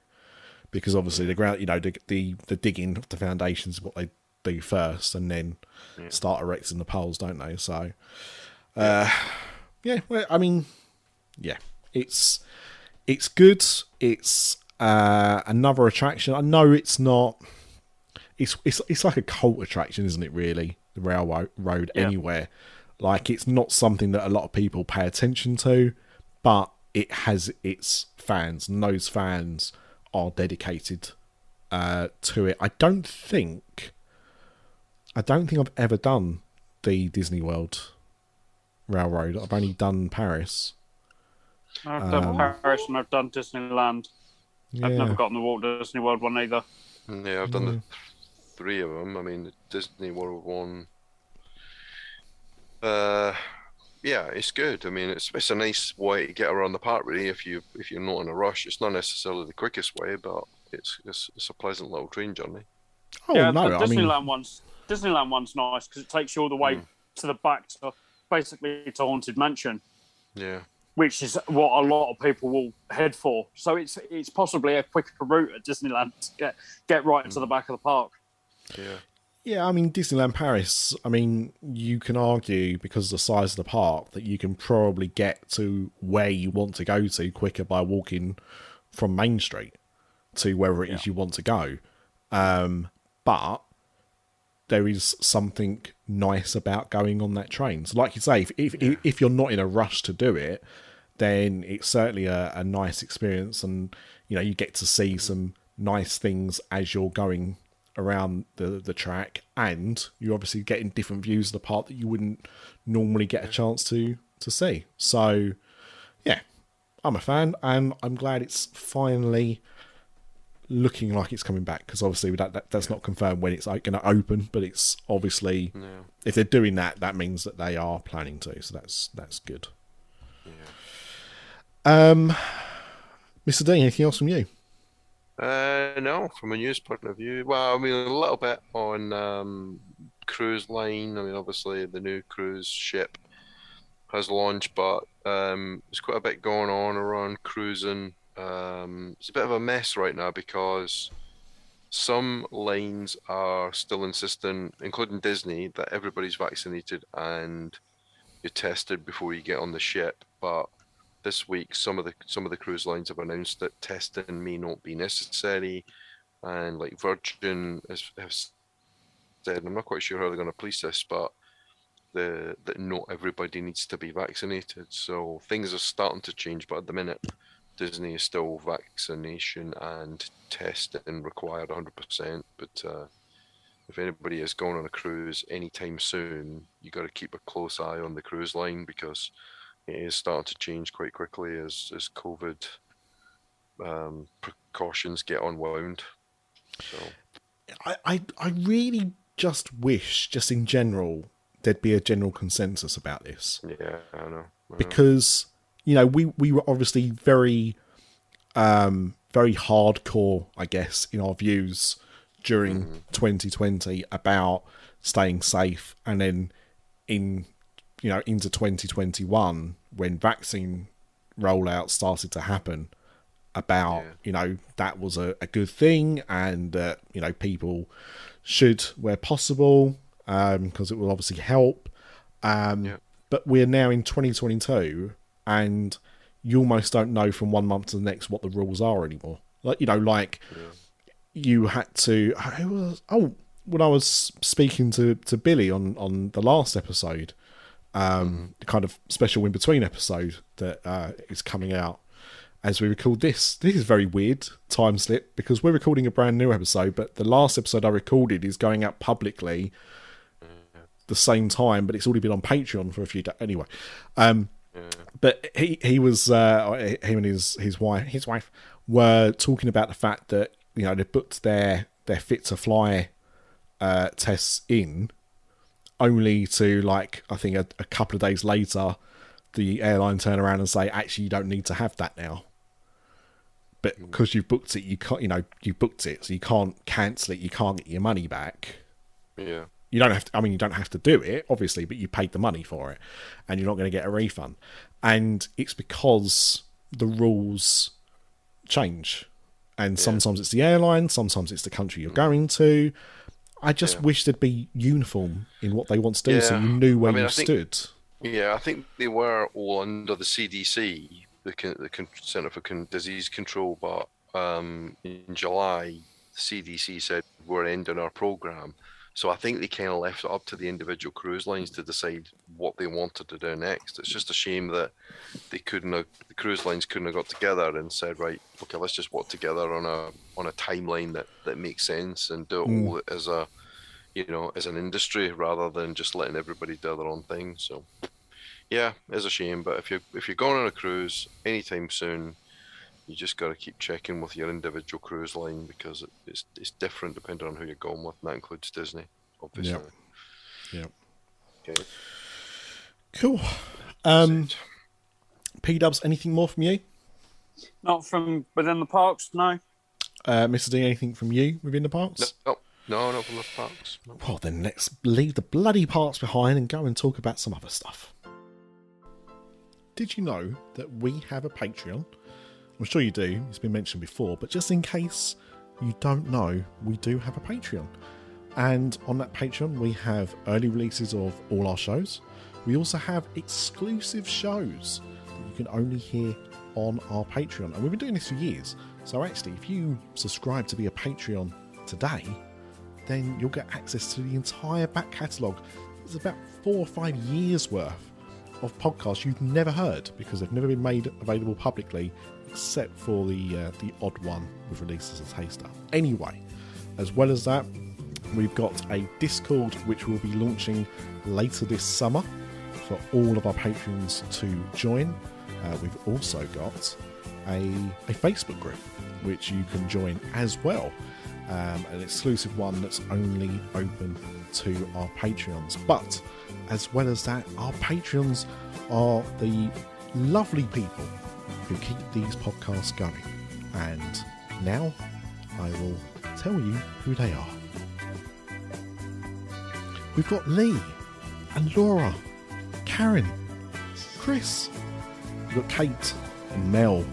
because obviously the ground, you know, the the, the digging of the foundations is what they do first, and then start erecting the poles, don't they? So, uh, yeah. Well, I mean, yeah, it's it's good. It's uh, another attraction. I know it's not it's it's it's like a cult attraction, isn't it? Really, the railroad road Yeah. anywhere. Like it's not something that a lot of people pay attention to, but it has its fans, and those fans are dedicated uh, to it. I don't think, I don't think I've ever done the Disney World Railroad. I've only done Paris. I've done Um, Paris and I've done Disneyland. Yeah, I've never gotten the Walt Disney World one either. yeah, I've done the three of them. I mean, the Disney World one. Uh, yeah, it's good. I mean, it's it's a nice way to get around the park, really. If you if you're not in a rush, it's not necessarily the quickest way, but it's it's, it's a pleasant little train journey. Oh yeah, no, the I mean, Disneyland one's Disneyland one's nice because it takes you all the way Mm. to the back to basically to Haunted Mansion, Yeah, which is what a lot of people will head for. So it's it's possibly a quicker route at Disneyland to get get right Mm. to the back of the park. yeah, Yeah, I mean Disneyland Paris. I mean, you can argue because of the size of the park that you can probably get to where you want to go to quicker by walking from Main Street to wherever it is you want to go. Um, but there is something nice about going on that train. So, like you say, if if, if you're not in a rush to do it, then it's certainly a, a nice experience, and you know you get to see some nice things as you're going around the the track, and you're obviously getting different views of the park that you wouldn't normally get a chance to to see. So, yeah, I'm a fan, and I'm glad it's finally looking like it's coming back because obviously that, that that's not confirmed when it's like, going to open, but it's obviously yeah. if they're doing that, that means that they are planning to. So that's that's good. Um, Mr. D, anything else from you? Uh, no, from a news point of view, well, I mean, a little bit on um, cruise line. I mean, obviously, the new cruise ship has launched, but um, there's quite a bit going on around cruising. Um, it's a bit of a mess right now because some lines are still insisting, including Disney, that everybody's vaccinated and you're tested before you get on the ship. But this week, some of the some of the cruise lines have announced that testing may not be necessary, and like Virgin has have said, I'm not quite sure how they're going to police this, but the that not everybody needs to be vaccinated. So things are starting to change, but at the minute, Disney is still vaccination and testing required 100%. But uh, if anybody is going on a cruise anytime soon, you got to keep a close eye on the cruise line because it is starting to change quite quickly as as COVID um, precautions get unwound. So I, I I really just wish, just in general, there'd be a general consensus about this. yeah, I know. I know. because you know we we were obviously very um very hardcore i guess in our views during 2020 about staying safe and then in you know into 2021 when vaccine rollout started to happen about Yeah. you know that was a, a good thing and that you know people should where possible because it will obviously help um Yeah. but we're now in 2022 and you almost don't know from one month to the next what the rules are anymore like you know like you had to was oh when i was speaking to to billy on on the last episode um the kind of special in between episode that uh is coming out as we record this. This is very weird time slip because we're recording a brand new episode, but the last episode I recorded is going out publicly the same time, but it's already been on Patreon for a few days. Anyway, um, but he he was uh, him and his his wife his wife were talking about the fact that you know they booked their their fit to fly uh, tests in only to like I think a, a couple of days later the airline turn around and say actually you don't need to have that now. But mm. because you've booked it you can't you know you booked it so you can't cancel it you can't get your money back. Yeah. you don't have to i mean you don't have to do it obviously but you paid the money for it and you're not going to get a refund. And it's because the rules change. And sometimes it's the airline sometimes it's the country you're going to i just Yeah. wish there'd be uniform in what they want to do so you knew where I mean, you I think- stood Yeah, I think they were all under the CDC, the, the Center for Disease Control, but um, in July, the CDC said we're ending our program. So I think they kind of left it up to the individual cruise lines to decide what they wanted to do next. It's just a shame that they couldn't have, the cruise lines couldn't have got together and said, right, okay, let's just work together on a on a timeline that that makes sense and do it Mm. all as a you know as an industry rather than just letting everybody do their own thing. So yeah, it's a shame. But if you're if you're going on a cruise anytime soon, you just got to keep checking with your individual cruise line because it, it's it's different depending on who you're going with, and that includes Disney, obviously. Yep. Okay. cool um That's p-dubs anything more from you Not from within the parks, no. uh mr d anything from you within the parks no, no, not from the parks. No. Well, then let's leave the bloody parts behind and go and talk about some other stuff. Did you know that we have a Patreon? I'm sure you do, it's been mentioned before, but just in case you don't know, we do have a Patreon. And on that Patreon, we have early releases of all our shows. We also have exclusive shows that you can only hear on our Patreon. And we've been doing this for years. So actually, if you subscribe to be a Patreon today, then you'll get access to the entire back catalogue. There's about four or five years worth of podcasts you've never heard because they've never been made available publicly, except for the uh, the odd one with released as taster. Anyway, as well as that, we've got a Discord which will be launching later this summer for all of our patrons to join. Uh, we've also got a, a Facebook group which you can join as well. Um, an exclusive one that's only open to our Patreons. But as well as that, our Patreons are the lovely people who keep these podcasts going. And now I will tell you who they are. We've got Lee and Laura, Karen, Chris, we've got Kate and Mel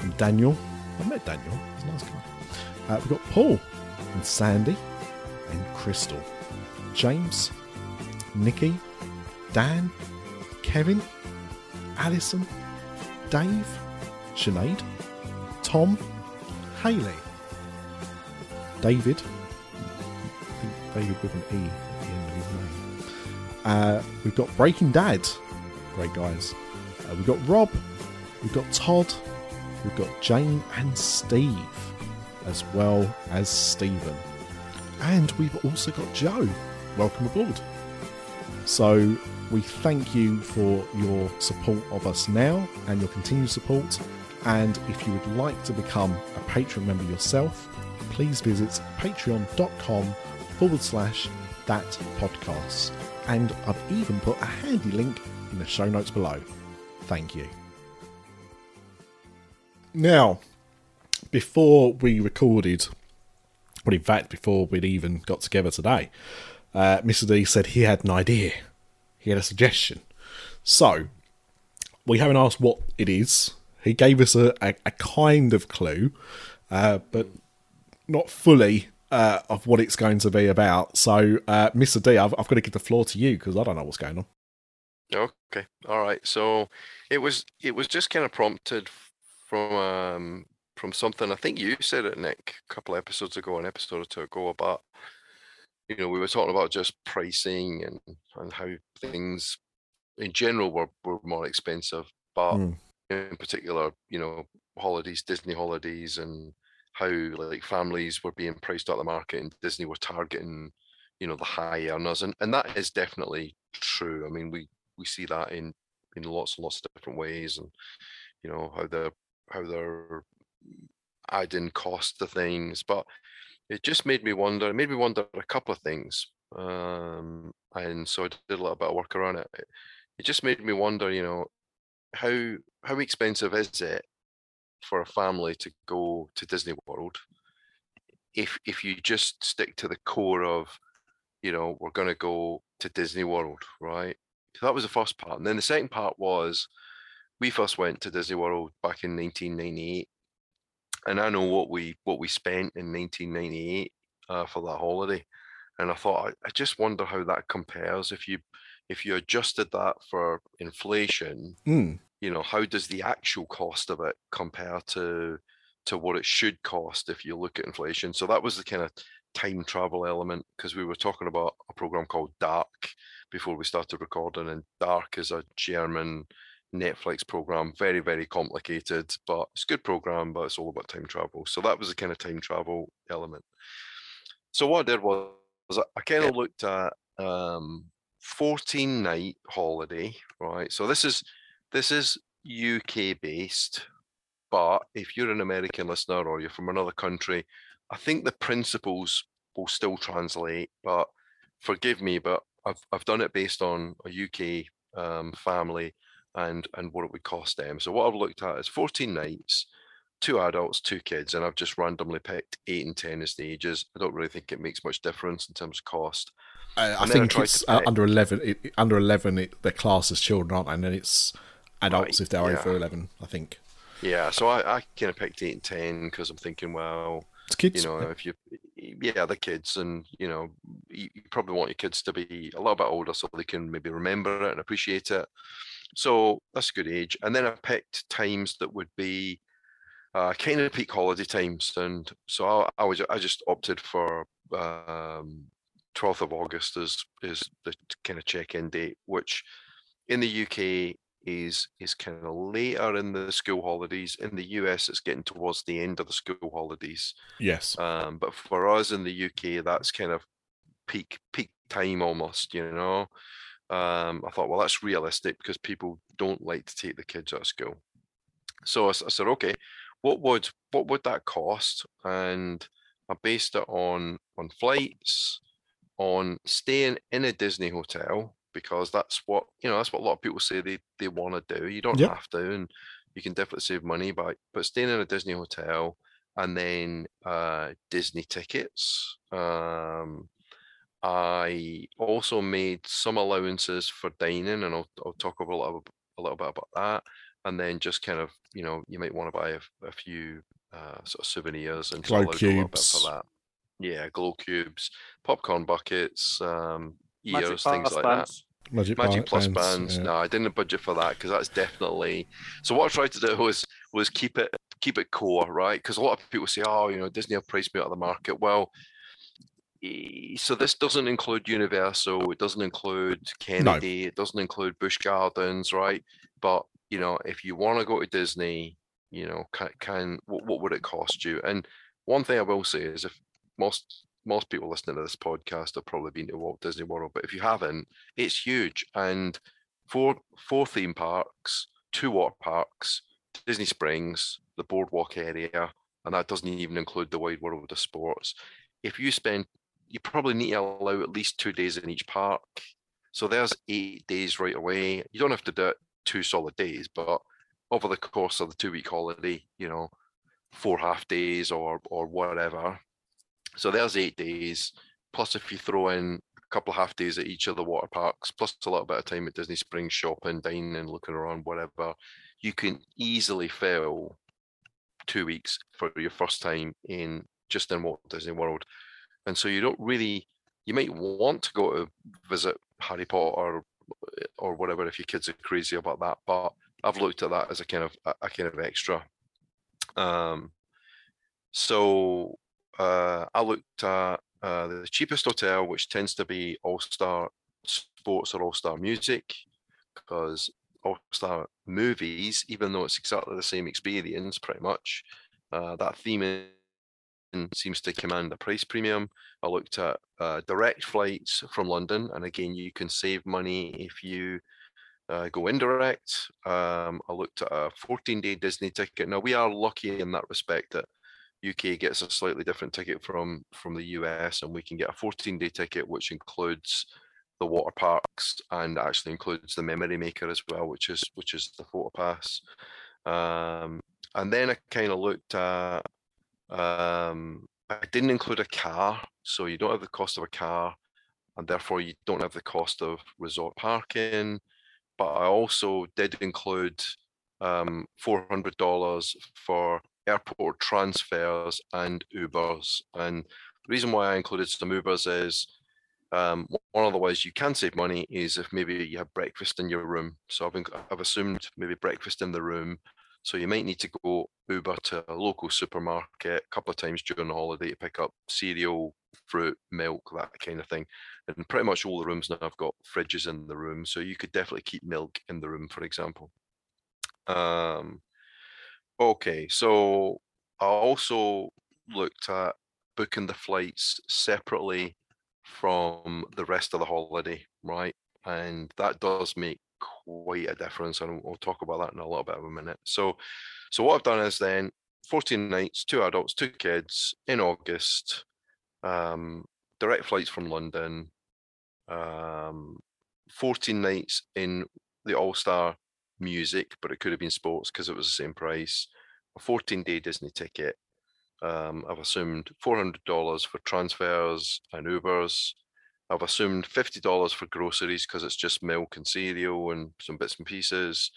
and Daniel. I met Daniel, he's a nice guy. Uh, we've got Paul and Sandy and Crystal, James, Nikki, Dan, Kevin, Alison, Dave, Sinead, Tom, Haley, David, David with an E at the end of his name. Uh, we've got Breaking Dad, great guys. Uh, we've got Rob, we've got Todd, we've got Jane and Steve, as well as Stephen. And we've also got Joe. Welcome aboard. So we thank you for your support of us now and your continued support. And if you would like to become a Patreon member yourself, please visit patreon.com forward slash that podcast. And I've even put a handy link in the show notes below. Thank you. Now, before we recorded, well, in fact, before we'd even got together today, uh, Mr. D said he had an idea. He had a suggestion. So, we haven't asked what it is. He gave us a, a, a kind of clue, uh, but not fully uh, of what it's going to be about. So, uh, Mr. D, I've, I've got to give the floor to you because I don't know what's going on. Okay. All right. So it was it was just kind of prompted from um from something I think you said it Nick a couple episodes ago, an episode or two ago about you know, we were talking about just pricing and, and how things in general were, were more expensive, but Mm. in particular, you know, holidays, Disney holidays, and how like families were being priced out of the market, and Disney were targeting, you know, the high earners, and and that is definitely true. I mean, we we see that in in lots and lots of different ways, and you know how they're how they're adding cost to things, but it just made me wonder. It made me wonder a couple of things, um, and so I did a little bit of work around it. It, it just made me wonder, you know, how how expensive is it for a family to go to Disney World if if you just stick to the core of, you know, we're going to go to Disney World, right? So that was the first part, and then the second part was we first went to Disney World back in 1998, and I know what we what we spent in 1998 uh, for that holiday, and I thought I, I just wonder how that compares if you if you adjusted that for inflation. Mm. You know, how does the actual cost of it compare to to what it should cost if you look at inflation? So that was the kind of time travel element because we were talking about a program called Dark before we started recording, and Dark is a German Netflix program, very very complicated, but it's a good program, but it's all about time travel. So that was the kind of time travel element. So what I did was, was I kind of looked at um, 14 night holiday, right? So this is this is UK based, but if you're an American listener or you're from another country, I think the principles will still translate. But forgive me, but I've I've done it based on a UK um, family and and what it would cost them. So what I've looked at is 14 nights, two adults, two kids, and I've just randomly picked eight and ten as the ages. I don't really think it makes much difference in terms of cost. I, I then I think it's uh, under eleven. It, it- under eleven, it, they're classed as children, aren't they? And then it's adults Right, if they're yeah. over eleven. I think Yeah, so I, I kind of picked eight and ten because I'm thinking, well, it's kids. you know, if you, yeah, the kids, and you know, you probably want your kids to be a little bit older so they can maybe remember it and appreciate it. So that's a good age. And then I picked times that would be uh, kind of peak holiday times, and so I, I was I just opted for um, 12th of August is is the kind of check-in date, which in the UK is is kind of later in the school holidays. In the US, it's getting towards the end of the school holidays. yes. Um, but for us in the UK, that's kind of peak peak time almost, you know. Um, I thought, well, that's realistic because people don't like to take the kids out of school. So I said, okay, what would what would that cost? And I based it on on flights, on staying in a Disney hotel because that's what you know. That's what a lot of people say they they want to do. You don't Yep. have to, and you can definitely save money by but staying in a Disney hotel and then uh, Disney tickets. Um, I also made some allowances for dining, and I'll I'll talk a little a little bit about that. And then just kind of you know you might want to buy a few uh, sort of souvenirs and Glow allowed a little bit cubes. for that. Yeah, glow cubes, popcorn buckets, um, Magic ears, things like that. Magic, Magic Plus bands, bands. yeah. No, I didn't budget for that because that's definitely. So what I tried to do was was keep it keep it core, right? Because a lot of people say, oh, you know, Disney have priced me out of the market. Well, so this doesn't include Universal. It doesn't include Kennedy. It doesn't include Busch Gardens, right? But you know, if you want to go to Disney, you know, can, can what, what would it cost you? And one thing I will say is, if most most people listening to this podcast have probably been to Walt Disney World, but if you haven't, it's huge. And four four theme parks, two water parks, Disney Springs, the boardwalk area, and that doesn't even include the wide world of sports. If you spend, you probably need to allow at least two days in each park. So there's eight days right away. You don't have to do it two solid days, but over the course of the two week holiday, you know, four half days or or whatever. So there's eight days. Plus, if you throw in a couple of half days at each of the water parks, plus a little bit of time at Disney Springs shopping, dining, looking around, whatever, you can easily fill two weeks for your first time in just in Walt Disney World. And so you don't really, you might want to go to visit Harry Potter or, or whatever if your kids are crazy about that. But I've looked at that as a kind of a, a kind of extra. Um, so uh, I looked at uh, the cheapest hotel, which tends to be All Star Sports or All Star Music, because All Star movies, even though it's exactly the same experience, pretty much. Uh, that theme seems to command a price premium. I looked at uh, direct flights from London, and again, you can save money if you uh, go indirect. Um, I looked at a 14 day Disney ticket. Now, we are lucky in that respect that UK gets a slightly different ticket from from the US, and we can get a 14 day ticket, which includes the water parks and actually includes the memory maker as well, which is which is the photo pass. Um, and then I kind of looked at um, I didn't include a car, so you don't have the cost of a car, and therefore you don't have the cost of resort parking. But I also did include um, $400 for airport transfers and Ubers. And the reason why I included some Ubers is um, one of the ways you can save money is if maybe you have breakfast in your room. So I've, I've assumed maybe breakfast in the room so you might need to go Uber to a local supermarket a couple of times during the holiday to pick up cereal, fruit, milk, that kind of thing. And pretty much all the rooms now have got fridges in the room, so you could definitely keep milk in the room, for example. Um, okay, so I also looked at booking the flights separately from the rest of the holiday, right? And that does make quite a difference, and we'll talk about that in a little bit of a minute. So, so what I've done is then 14 nights, two adults, two kids in August, um, direct flights from London, um, 14 nights in the All Star music, but it could have been sports because it was the same price. A 14 day Disney ticket. Um, I've assumed $400 for transfers and Ubers, I've assumed $50 for groceries because it's just milk and cereal and some bits and pieces.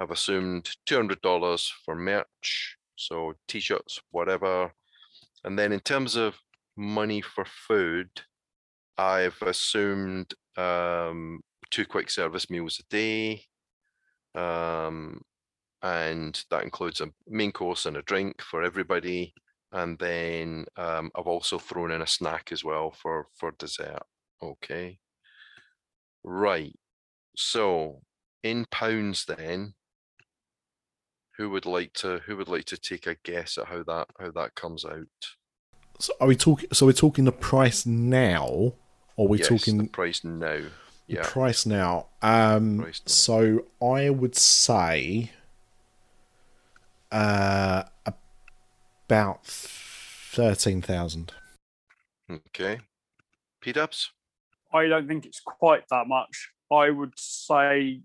I've assumed $200 for merch, so t shirts, whatever. And then in terms of money for food, I've assumed um, two quick service meals a day. Um, and that includes a main course and a drink for everybody. And then um, I've also thrown in a snack as well for, for dessert. Okay. Right. So in pounds then, who would like to who would like to take a guess at how that how that comes out? So are we talking so we're talking the price now or we're yes, talking the price now. the Yeah. price now? Um Price now. so I would say uh about 13,000. Okay. P dubs? I don't think it's quite that much. I would say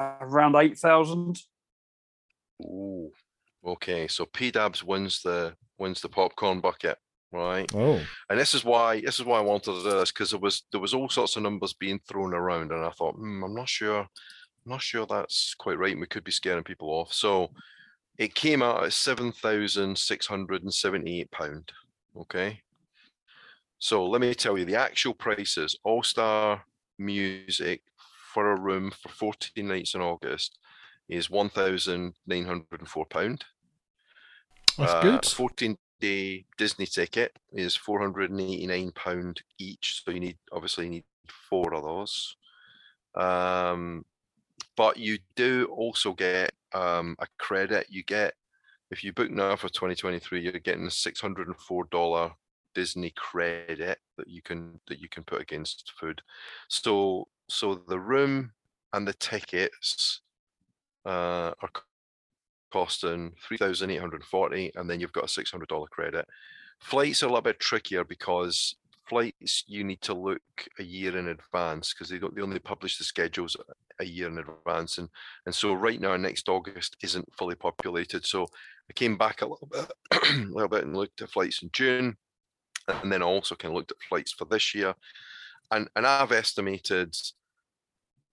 around eight thousand. Ooh. Okay, so P Dubs wins the wins the popcorn bucket, right? Oh. And this is why this is why I wanted to do this because there was there was all sorts of numbers being thrown around, and I thought, hmm, I'm not sure, I'm not sure that's quite right. and We could be scaring people off. So it came out at seven thousand six hundred and seventy-eight pound. Okay. So let me tell you the actual prices. All Star Music for a room for 14 nights in August is one thousand nine hundred and four pound. That's Uh, good. A 14 day Disney ticket is 489 pound each. So you need obviously you need four of those. Um, but you do also get um, a credit. You get if you book now for 2023, you're getting a 604 dollar Disney credit that you can that you can put against food. So so the room and the tickets uh, are costing 3,840 and then you've got a $600 credit. Flights are a little bit trickier because flights you need to look a year in advance because they don't they only publish the schedules a year in advance and and so right now next August isn't fully populated so I came back a little bit a little bit and looked at flights in June and then also kind of looked at flights for this year. And and I've estimated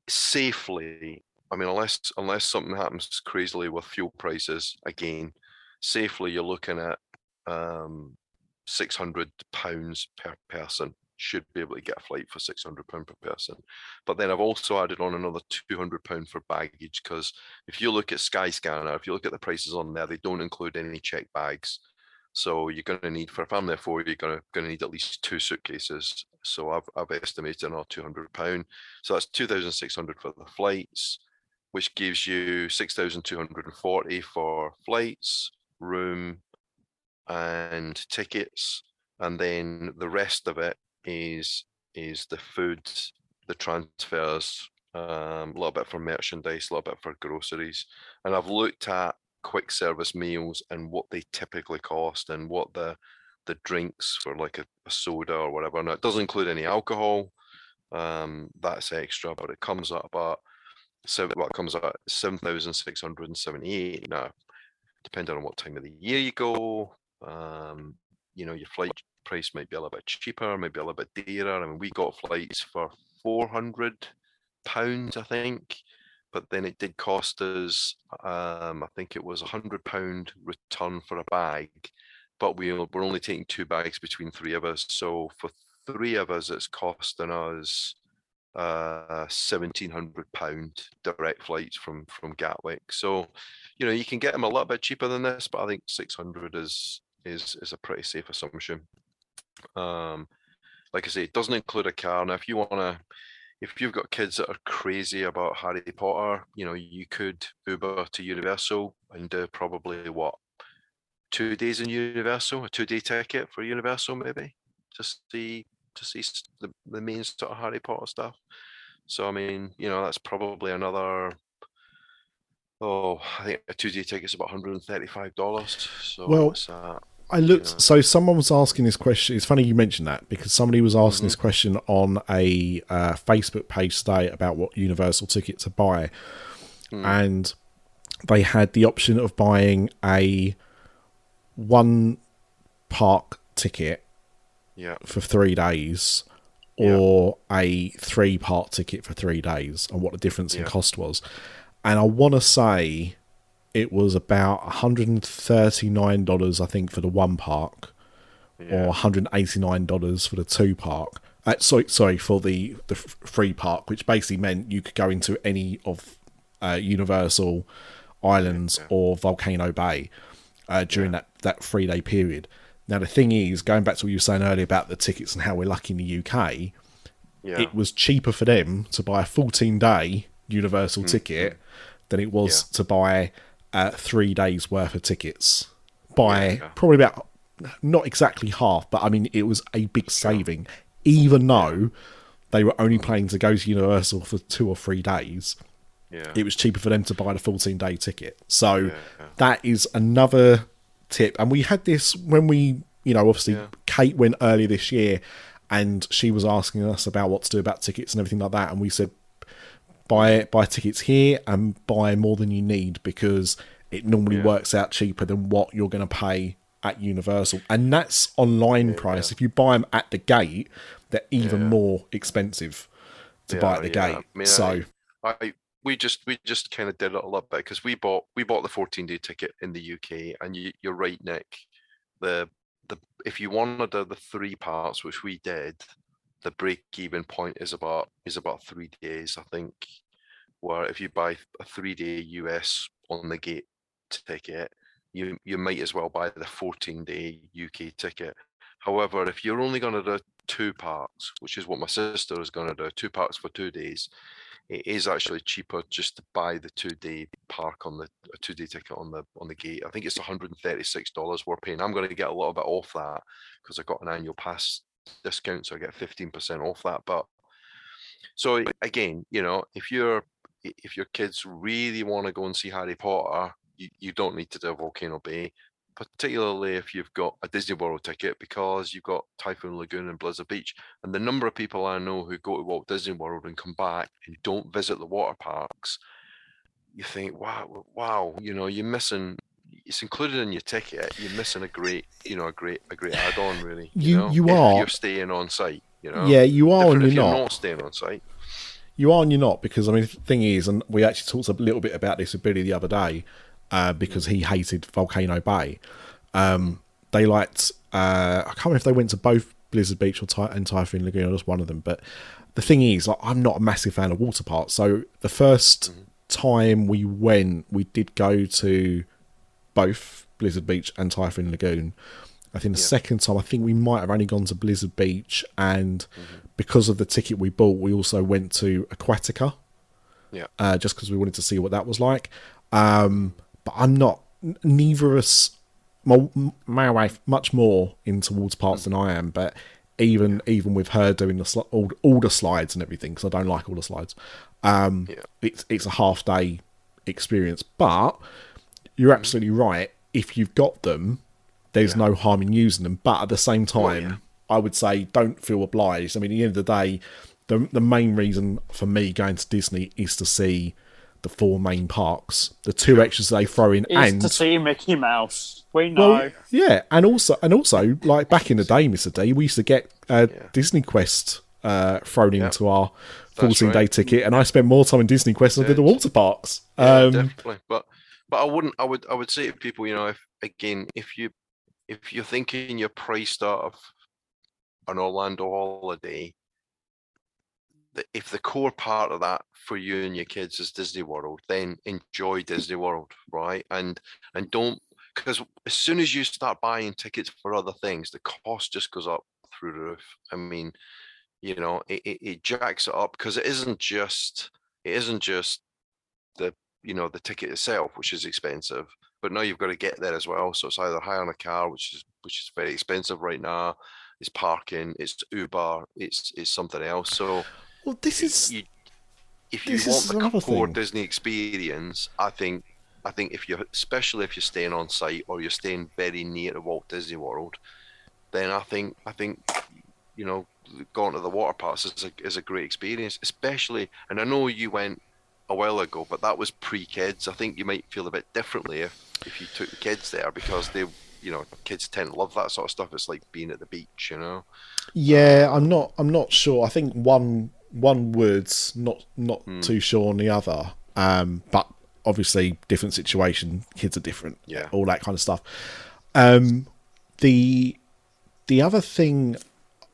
safely I mean unless unless something happens crazily with fuel prices again safely you're looking at um 600 pounds per person should be able to get a flight for 600 pound per person. But then i've also added on another 200 pound for baggage because if you look at skyscanner if you look at the prices on there they don't include any check bags so you're going to need for a family of four you're going to, going to need at least two suitcases. So i've, I've estimated another 200 pound. So that's 2600 for the flights which gives you six thousand two hundred and forty for flights, room, and tickets, and then the rest of it is is the food, the transfers, um, a little bit for merchandise, a little bit for groceries, and I've looked at quick service meals and what they typically cost and what the the drinks for like a, a soda or whatever. Now it doesn't include any alcohol. Um, that's extra, but it comes up about seven. What comes out seven thousand six hundred and seventy-eight. Now, depending on what time of the year you go, um, you know, your flight price might be a little bit cheaper, maybe a little bit dearer. I mean, we got flights for four hundred pounds, I think, but then it did cost us. Um, I think it was a hundred pound return for a bag, but we we're only taking two bags between three of us. So for three of us, it's costing us uh seventeen hundred pound direct flights from from Gatwick. So, you know, you can get them a little bit cheaper than this, but I think six hundred is is is a pretty safe assumption. Um, like I say, it doesn't include a car. Now, if you want to, if you've got kids that are crazy about Harry Potter, you know, you could Uber to Universal and do probably what two days in Universal, a two day ticket for Universal, maybe to see to see the, the main sort of Harry Potter stuff. So I mean, you know, that's probably another. Oh, I think a two day ticket's about hundred and thirty five dollars. So Well, what's that? I looked. Yeah. So someone was asking this question. It's funny you mentioned that because somebody was asking Mm-hmm. this question on a uh, Facebook page today about what Universal ticket to buy, Hmm. and they had the option of buying a one park ticket Yeah, for three days Yeah. or a three part ticket for three days and what the difference in cost was. And I want to say it was about $139, I think, for the one park yeah, or $189 for the two park. Uh, sorry, sorry, for the, the free park, which basically meant you could go into any of uh, Universal Islands or Volcano Bay uh, during that, that three day period. Now, the thing is, going back to what you were saying earlier about the tickets and how we're lucky in the UK, yeah. it was cheaper for them to buy a 14 day Universal ticket than it was Mm-hmm. Yeah. to buy uh, three days worth of tickets. By Yeah. probably about not exactly half, but I mean, it was a big saving, even though they were only planning to go to Universal for two or three days. yeah. It was cheaper for them to buy the 14 day ticket. So yeah. that is another tip. And we had this when we, you know, obviously. Kate went earlier this year and she was asking us about what to do about tickets and everything like that. And we said, buy buy tickets here and buy more than you need because it normally Yeah. works out cheaper than what you're going to pay at Universal. And that's online price. If you buy them at the gate, they're even Yeah. more expensive to buy at the Yeah, yeah. gate. I mean, so I, I we just we just kind of did it a little bit because we bought we bought the 14 day ticket in the UK, and you, you're right, Nick. The the if you wanted the, the three parts, which we did, the break even point is about is about three days, I think. Where if you buy a three day US on the gate ticket, you you might as well buy the 14 day UK ticket. However, if you're only going to do two parts, which is what my sister is going to do, two parts for two days, it is actually cheaper just to buy the two day park on the a two day ticket on the on the gate. I think it's 136 dollars we're paying. I'm going to get a little bit off that because I got an annual pass discount, so I get 15% off that. But so again, you know, if you're if your kids really want to go and see Harry Potter, you, you don't need to do Volcano Bay, particularly if you've got a Disney World ticket because you've got Typhoon Lagoon and Blizzard Beach. And the number of people I know who go to Walt Disney World and come back and don't visit the water parks, you think, wow, wow, you know, you're missing. It's included in your ticket. You're missing a great, you know, a great, a great add-on, really. You- know, you if are. You're staying on site. You know. yeah, you are Different and you're you're not. not staying on site. You are and you're not because I mean the thing is, and we actually talked a little bit about this with Billy the other day, uh, because he hated Volcano Bay. Um, they liked uh, I can't remember if they went to both Blizzard Beach or Ty- and Typhoon Lagoon or just one of them. But the thing is, like, I'm not a massive fan of water parks. So the 1st time we went, we did go to both Blizzard Beach and Typhoon Lagoon. I think the second time, I think we might have only gone to Blizzard Beach, and because of the ticket we bought, we also went to Aquatica. Yeah. Uh, just because we wanted to see what that was like. Um, but I'm not. Neither of us. My, my wife much more into water parks than I am, but even even with her doing the sli- all, all the slides and everything, because I don't like all the slides. Um, Yeah. it's it's a half day experience, but you're absolutely right. If you've got them, there's no harm in using them. But at the same time, yeah. I would say don't feel obliged. I mean, at the end of the day, the the main reason for me going to Disney is to see the four main parks. The two extras they throw in, Is and to see Mickey Mouse. We know. well, yeah, and also and also like back in the day, Mister D, we used to get a Yeah. Disney Quest uh, thrown into our fourteen day right. ticket, and I spent more time in Disney Quest than I did the water parks. Yeah, um, definitely. But but I wouldn't. I would. I would say to people, you know, if again, if you if you're thinking you're priced out of an Orlando holiday, the, if the core part of that for you and your kids is Disney World, then enjoy Disney World, right? And and don't because as soon as you start buying tickets for other things, the cost just goes up through the roof. I mean, you know, it, it, it jacks it up because it isn't just it isn't just the you know the ticket itself, which is expensive, but now you've got to get there as well. So it's either hiring a car, which is which is very expensive right now. It's parking, it's Uber, it's it's something else. So well, this is you, if you want the core thing. Disney experience, I think I think if you're especially if you're staying on site or you're staying very near to Walt Disney World, then I think I think you know going to the water parks is a is a great experience, especially and I know you went a while ago, but that was pre kids. I think you might feel a bit differently if if you took the kids there because they you know kids tend to love that sort of stuff. It's like being at the beach, you know. Yeah, I'm not. I'm not sure. I think one one word's not not Hmm. too sure on the other. Um, but obviously different situation. Kids are different. Yeah. all that kind of stuff. Um, the the other thing,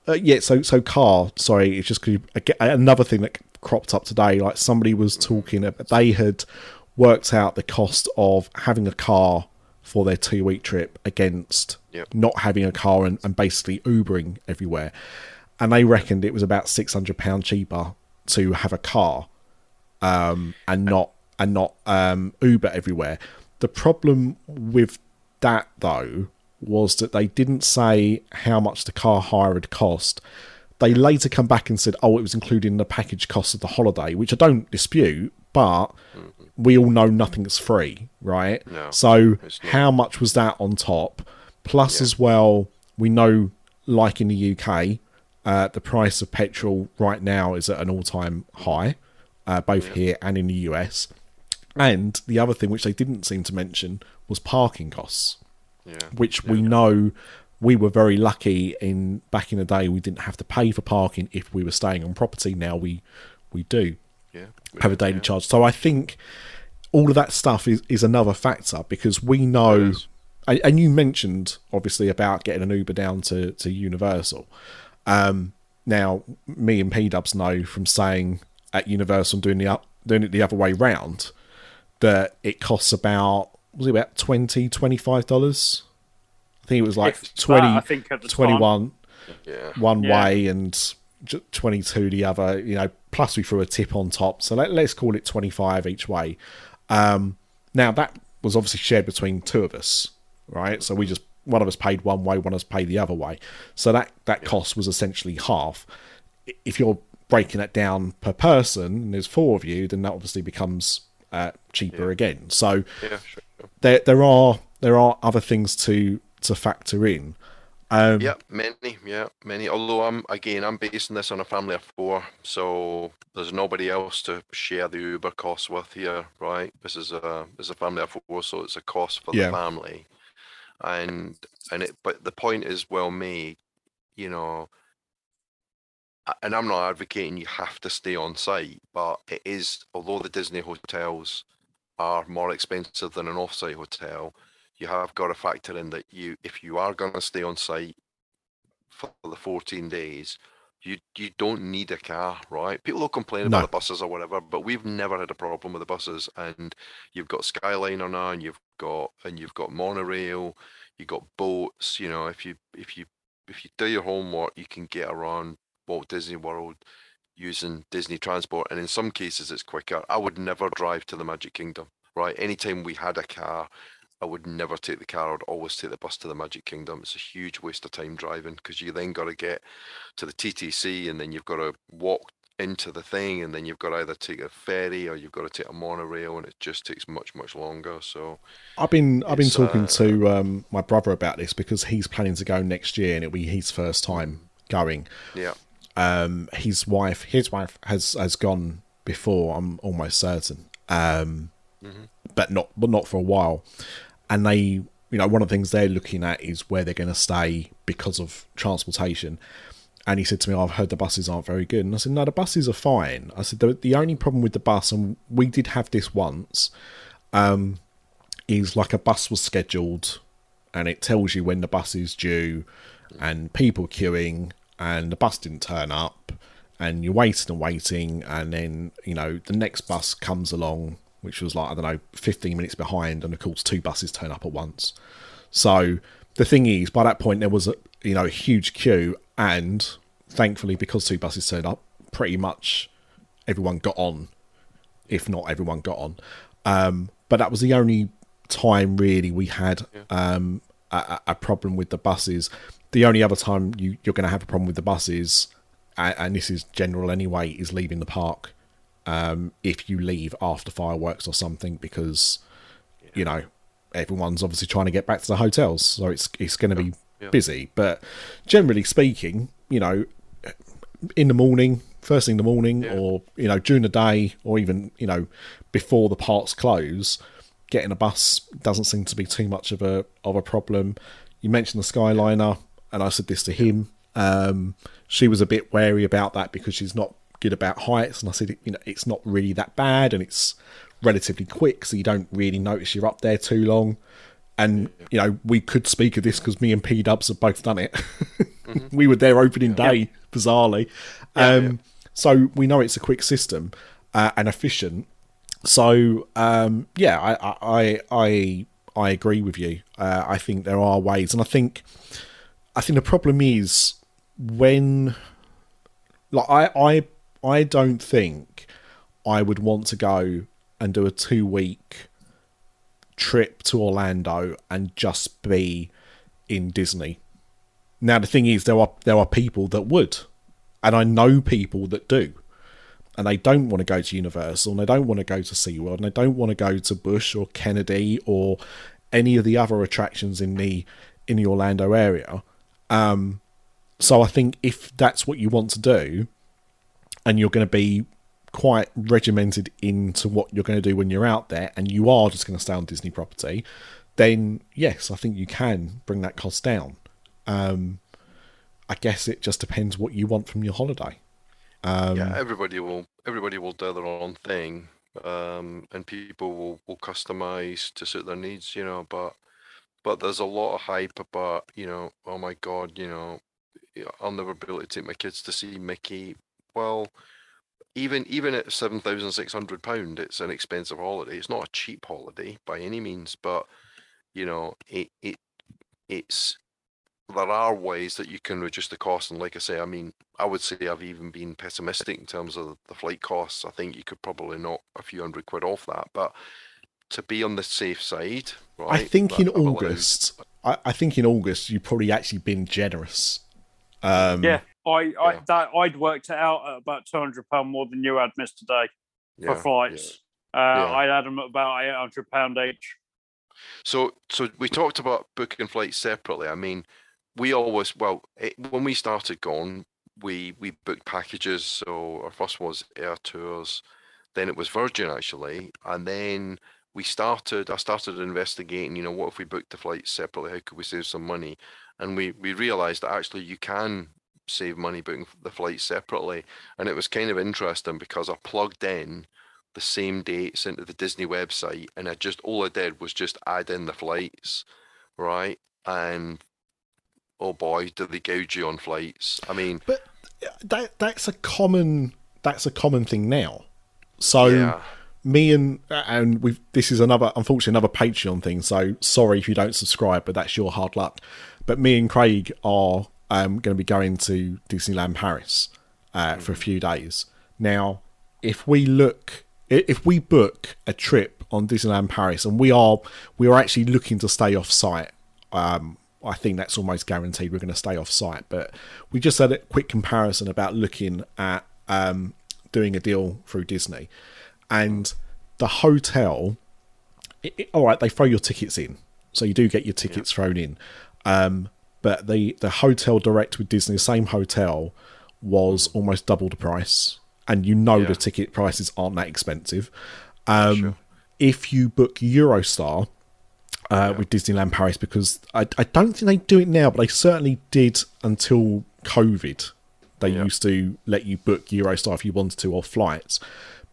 uh, yeah. So so car. Sorry, it's just 'cause you, another thing that cropped up today. Like somebody was talking. About, they had worked out the cost of having a car for their two week trip against Yep. not having a car and, and basically Ubering everywhere. And they reckoned it was about six hundred pound cheaper to have a car um, and not and not um, Uber everywhere. The problem with that though was that they didn't say how much the car hire had cost. They later come back and said, "Oh, it was included in the package cost of the holiday," which I don't dispute, but we all know nothing's free, right? No, so how much was that on top? Plus, Yeah. as well, we know, like in the UK, uh, the price of petrol right now is at an all-time high, uh, both here and in the US. And the other thing, which they didn't seem to mention, was parking costs, Yeah. which we know we were very lucky in back in the day. We didn't have to pay for parking if we were staying on property. Now we we do Yeah. have a daily charge. So I think all of that stuff is, is another factor because we know, and, and you mentioned obviously about getting an Uber down to, to Universal. Um, now, me and P Dubs know from saying at Universal and doing the up, doing it the other way round that it costs about was it about 20 25 dollars think it was like If that, 20 I think at the 21 Yeah. one Yeah. way and 22 the other you know plus we threw a tip on top so let, let's call it 25 each way um now that was obviously shared between two of us right so we just one of us paid one way one of us paid the other way so that that cost was essentially half if you're breaking that down per person and there's four of you then that obviously becomes uh, cheaper again so Yeah. Sure. there there are there are other things to to factor in um Yeah, many, yeah, many. Although I'm again, I'm basing this on a family of four, so there's nobody else to share the Uber costs with here, right? This is a this is a family of four, so it's a cost for Yeah. the family, and and it. But the point is well made, you know. And I'm not advocating you have to stay on site, but it is. Although the Disney hotels are more expensive than an off-site hotel, you have got to factor in that you if you are going to stay on site for the 14 days you you don't need a car right people will complain No. about the buses or whatever but we've never had a problem with the buses and you've got skyliner now and you've got and you've got monorail you've got boats you know if you if you if you do your homework you can get around walt disney world using Disney transport, and in some cases it's quicker. I would never drive to the Magic Kingdom, right? Anytime we had a car, I would never take the car. I'd always take the bus to the Magic Kingdom. It's a huge waste of time driving because you then got to get to the TTC and then you've got to walk into the thing and then you've got to either take a ferry or you've got to take a monorail and it just takes much much longer. So I've been I've been talking uh, to um, my brother about this because he's planning to go next year and it'll be his first time going. yeah, Um, his wife his wife has has gone before. I'm almost certain. Um, but not but not for a while. And they you know one of the things they're looking at is where they're going to stay because of transportation. And he said to me, "I've heard the buses aren't very good." And I said, "No, the buses are fine." I said, "The, the only problem with the bus, and we did have this once, um, is like a bus was scheduled, and it tells you when the bus is due, and people queuing, and the bus didn't turn up, and you're waiting and waiting, and then you know the next bus comes along, which was like I don't know, 15 minutes behind, and of course two buses turn up at once. So the thing is, by that point there was a you know a huge queue, and thankfully because two buses turned up, pretty much everyone got on, if not everyone got on. Um, but that was the only time really we had um, a, a- problem with the buses. The only other time you, you're going to have a problem with the buses, and, and this is general anyway, is leaving the park. Um, if you leave after fireworks or something, because you know everyone's obviously trying to get back to the hotels, so it's it's going to be Yeah. busy. But generally speaking, you know, in the morning, first thing in the morning, Yeah. or you know during the day, or even you know before the parks close, getting a bus doesn't seem to be too much of a of a problem. You mentioned the Skyliner, and I said this to him. Um, she was a bit wary about that because she's not good about heights, and I said, you know, it's not really that bad, and it's relatively quick, so you don't really notice you're up there too long. And you know, we could speak of this because me and P Dubs have both done it. we were there opening day, bizarrely. Um, So we know it's a quick system uh, and efficient. So um, yeah, I, I I I agree with you. Uh, I think there are ways, and I think I think the problem is when like I I I don't think I would want to go and do a two week trip to Orlando and just be in Disney. Now the thing is there are there are people that would. And I know people that do. And they don't want to go to Universal and they don't want to go to SeaWorld and they don't want to go to Busch or Kennedy or any of the other attractions in the in the Orlando area. Um so I think if that's what you want to do and you're going to be quite regimented into what you're going to do when you're out there and you are just going to stay on Disney property, then yes, I think you can bring that cost down. Um, I guess it just depends what you want from your holiday. Um, yeah. Everybody will everybody will do their own thing, um, and people will will customize to suit their needs. You know, but but there's a lot of hype about you know, oh my god, you know, I'll never be able to take my kids to see Mickey. Well, even even at seven thousand six hundred pound, it's an expensive holiday. It's not a cheap holiday by any means, but you know, it it it's there are ways that you can reduce the cost. And like I say, I mean, I would say I've even been pessimistic in terms of the flight costs. I think you could probably knock a few hundred quid off that, but to be on the safe side, right? I think in that allows- August, I, I think in August you've probably actually been generous. Um, Yeah, I, I Yeah. that I'd worked it out at about two hundred pound more than you had Mister D yeah, for flights. Uh, Yeah. I had them at about eight hundred pound each. So, so we talked about booking flights separately. I mean, we always well it, when we started going, we we booked packages. So our first was Airtours, then it was Virgin actually, and then we started. I started investigating. You know, what if we booked the flights separately? How could we save some money? And we we realized that actually you can save money booking the flights separately. And it was kind of interesting because I plugged in the same dates into the Disney website, and I just all I did was just add in the flights, right? And oh boy, did they gouge you on flights? I mean, but uh, that that's a common that's a common thing now. So yeah, me and uh, and we this is another unfortunately another Patreon thing. So sorry if you don't subscribe, but that's your hard luck. But me and Craig are um, going to be going to Disneyland Paris, uh, for a few days. Now, if we look, if we book a trip on Disneyland Paris, and we are we are actually looking to stay off site, um, I think that's almost guaranteed we're going to stay off site. But we just had a quick comparison about looking at um, doing a deal through Disney, and the hotel. It, it- all right, they throw your tickets in, so you do get your tickets thrown in. Um, but the the hotel direct with Disney, the same hotel, was almost double the price, and you know Yeah. the ticket prices aren't that expensive. Um, If you book Eurostar uh, with Disneyland Paris, because I, I don't think they do it now, but they certainly did until COVID. They used to let you book Eurostar if you wanted to off flights,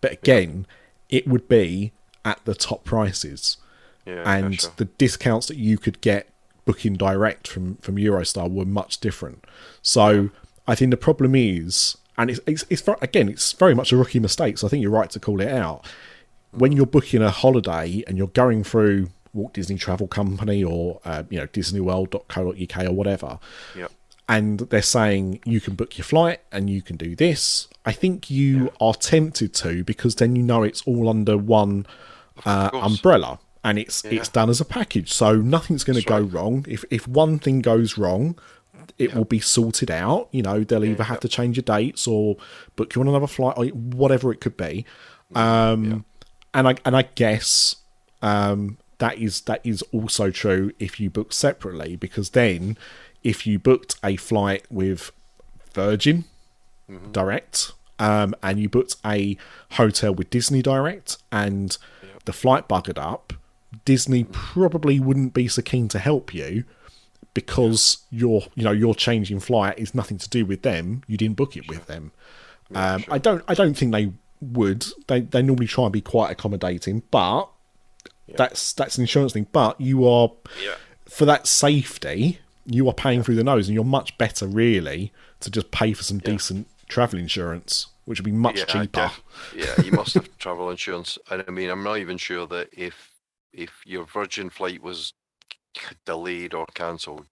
but again, it would be at the top prices Yeah, and gotcha. the discounts that you could get booking direct from from Eurostar were much different. So I think the problem is, and it's it's, it's again it's very much a rookie mistake. So I think you're right to call it out. When you're booking a holiday and you're going through Walt Disney Travel Company or uh, you know DisneyWorld.co.uk or whatever, Yep. and they're saying you can book your flight and you can do this. I think you are tempted to because then you know it's all under one uh, umbrella and it's it's done as a package. So nothing's going to go right. wrong. If if one thing goes wrong, it will be sorted out. You know, they'll either have to change your dates or book you on another flight or whatever it could be. Um, and I and I guess um, that is that is also true if you book separately because then if you booked a flight with Virgin Direct um, and you booked a hotel with Disney Direct and the flight buggered up, Disney probably wouldn't be so keen to help you because your you know your changing flight is nothing to do with them. You didn't book it with them. Um, I don't I don't think they would. They they normally try and be quite accommodating, but that's that's an insurance thing. But you are Yeah. for that safety, you are paying through the nose, and you're much better really to just pay for some decent travel insurance, which would be much yeah, cheaper. yeah, you must have travel insurance. And I mean, I'm not even sure that if if your Virgin flight was delayed or cancelled,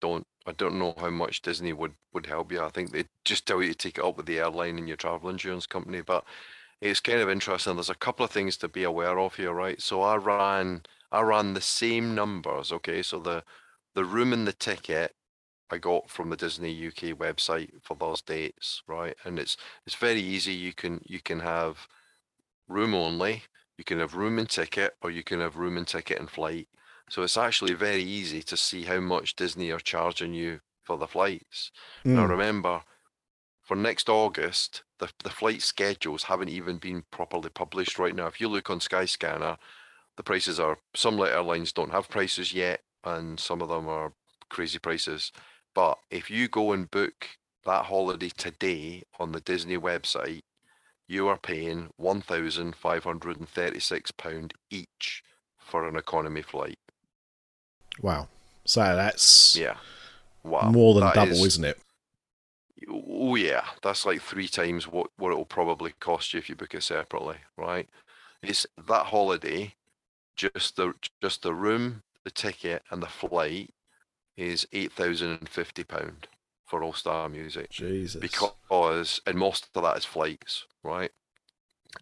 don't I don't know how much Disney would would help you. I think they just tell you to take it up with the airline and your travel insurance company. But it's kind of interesting. There's a couple of things to be aware of here, right? So I ran I ran the same numbers. Okay, so the the room and the ticket I got from the Disney UK website for those dates, right? And it's it's very easy. You can you can have room only, you can have room and ticket, or you can have room and ticket and flight. So it's actually very easy to see how much Disney are charging you for the flights. Now Mm. remember, for next August, the the flight schedules haven't even been properly published right now. If you look on Skyscanner, the prices are some airlines don't have prices yet, and some of them are crazy prices. But if you go and book that holiday today on the Disney website, you are paying £1,536 each for an economy flight. Wow. So that's yeah, wow. more than that double, is, isn't it? Oh, yeah. That's like three times what, what it'll probably cost you if you book it separately, right? It's that holiday, just the just the room, the ticket, and the flight is £8,050 for All Star Music Jesus. because and most of that is flights, right?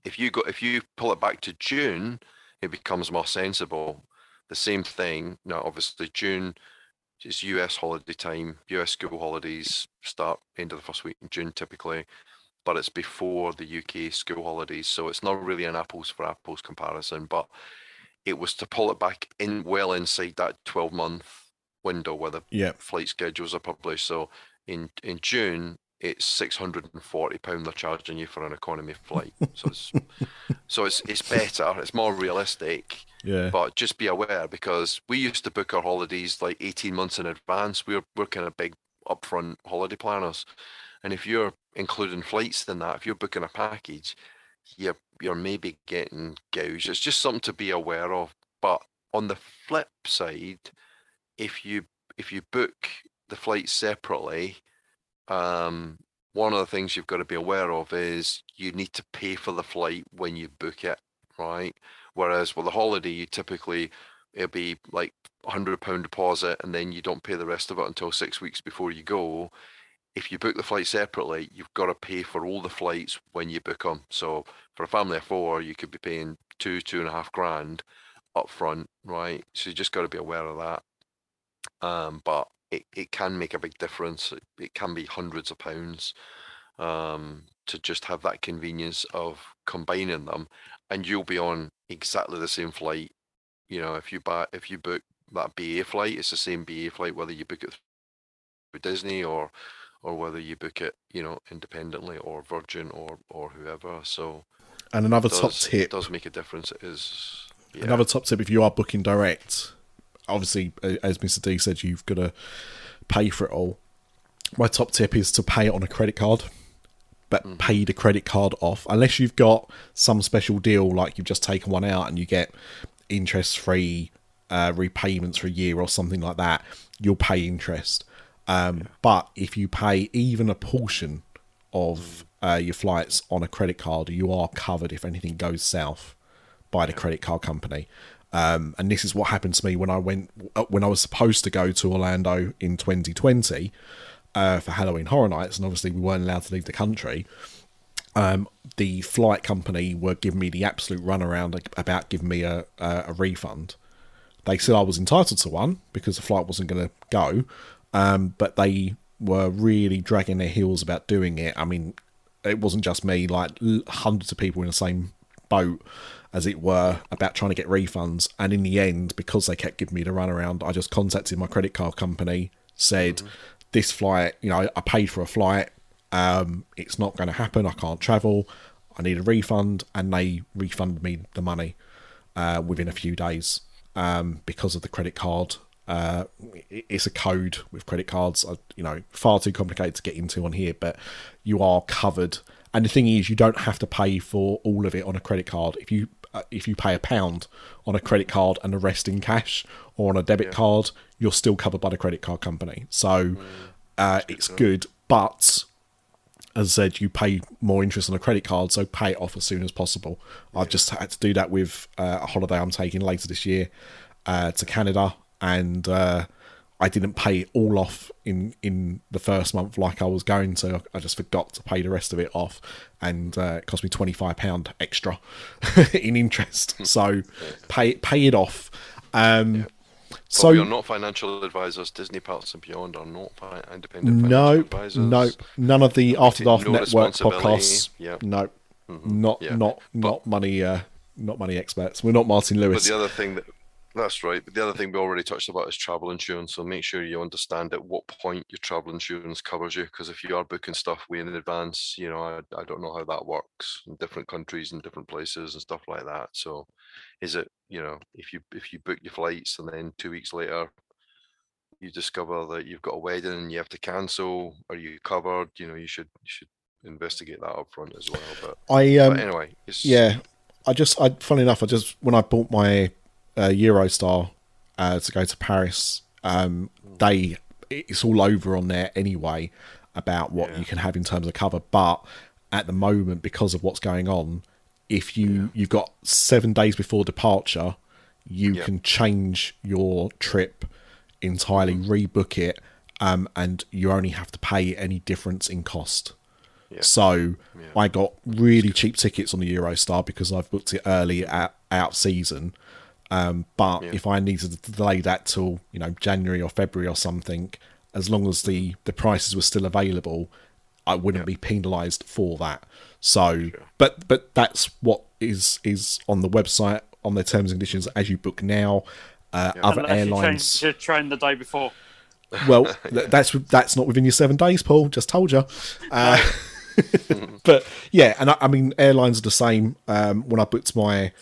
If you go if you pull it back to June, it becomes more sensible. The same thing. Now, obviously, June is US holiday time. US school holidays start end of the first week in June typically, but it's before the UK school holidays, so it's not really an apples for apples comparison. But it was to pull it back in well inside that twelve month window where the yeah. flight schedules are published. So in in June, it's six hundred and forty pound they're charging you for an economy flight. So it's so it's it's better. It's more realistic. Yeah. But just be aware because we used to book our holidays like eighteen months in advance. We're we're kind of big upfront holiday planners, and if you're including flights than that, if you're booking a package, you're you're maybe getting gouged. It's just something to be aware of. But on the flip side, if you if you book the flight separately, um, one of the things you've got to be aware of is you need to pay for the flight when you book it, right? Whereas with a holiday, you typically it'll be like a hundred pound deposit, and then you don't pay the rest of it until six weeks before you go. if you book the flight separately, you've got to pay for all the flights when you book them. So for a family of four, you could be paying two, two and a half grand up front, right? So you just got to be aware of that. Um, but it, it can make a big difference. It, it can be hundreds of pounds um, to just have that convenience of combining them, and you'll be on exactly the same flight. You know, if you buy if you book that BA flight, it's the same BA flight whether you book it with Disney or or whether you book it, you know, independently or Virgin or or whoever. So And another does, top it tip. does make a difference. Is yeah. Another top tip: if you are booking direct, obviously, as Mr. D said, you've got to pay for it all. My top tip is to pay it on a credit card, but pay the credit card off unless you've got some special deal like you've just taken one out and you get interest-free uh, repayments for a year or something like that. You'll pay interest. Um, But if you pay even a portion of uh, your flights on a credit card, you are covered if anything goes south by the credit card company. Um, and this is what happened to me when I went uh, when I was supposed to go to Orlando in 2020 uh, for Halloween Horror Nights, and obviously we weren't allowed to leave the country. Um, the flight company were giving me the absolute runaround about giving me a, a, a refund. They said I was entitled to one because the flight wasn't going to go, um, but they were really dragging their heels about doing it. I mean, it wasn't just me; like hundreds of people in the same boat, as it were, about trying to get refunds. And in the end, because they kept giving me the runaround, I just contacted my credit card company, said, "This flight, you know, I- paid for a flight. Um, it's not going to happen. I can't travel. I need a refund." And they refunded me the money uh, within a few days um, because of the credit card. Uh, it's a code with credit cards, uh, you know, far too complicated to get into on here, but you are covered. And the thing is, you don't have to pay for all of it on a credit card. If you uh, if you pay a pound on a credit card and the rest in cash or on a debit card, you're still covered by the credit card company. So uh, it's good, but as I said, you pay more interest on a credit card, so pay it off as soon as possible. I've just had to do that with uh, a holiday I'm taking later this year uh, to Canada, and uh, I didn't pay it all off in in the first month like I was going to. I just forgot to pay the rest of it off, and uh, it cost me twenty five pound extra in interest. So pay pay it off. Um, So So we are not financial advisors. Disney Parks and Beyond are not fi- independent financial no, advisors. no, none of the After Dark no Network podcasts. Yeah. No, not Yeah. not not money. Uh, not money experts. We're not Martin But Lewis. the other thing that that's right. But the other thing we already touched about is travel insurance. So make sure you understand at what point your travel insurance covers you. Because if you are booking stuff way in advance, you know, I, I don't know how that works in different countries and different places and stuff like that. So is it, you know, if you if you book your flights and then two weeks later you discover that you've got a wedding and you have to cancel, are you covered? You know, you should you should investigate that up front as well. But, I um, but anyway, it's yeah, I just, I funny enough, I just when I bought my uh, Eurostar uh, to go to Paris, um, they it's all over on there anyway about what Yeah. you can have in terms of cover. But at the moment, because of what's going on, if you you've got seven days before departure, you Yeah. can change your trip entirely, rebook it, um, and you only have to pay any difference in cost. Yeah. So Yeah. I got really cheap tickets on the Eurostar because I've booked it early at out season. Um, but Yeah. if I needed to delay that till you know January or February or something, as long as the the prices were still available, I wouldn't be penalised for that. So, but but that's what is is on the website on their terms and conditions as you book now. Uh, Other Unless you airlines, change your train the day before. well, th- that's that's not within your seven days, Paul. Just told you. Uh, but yeah, and I, I mean, airlines are the same. Um, when I booked my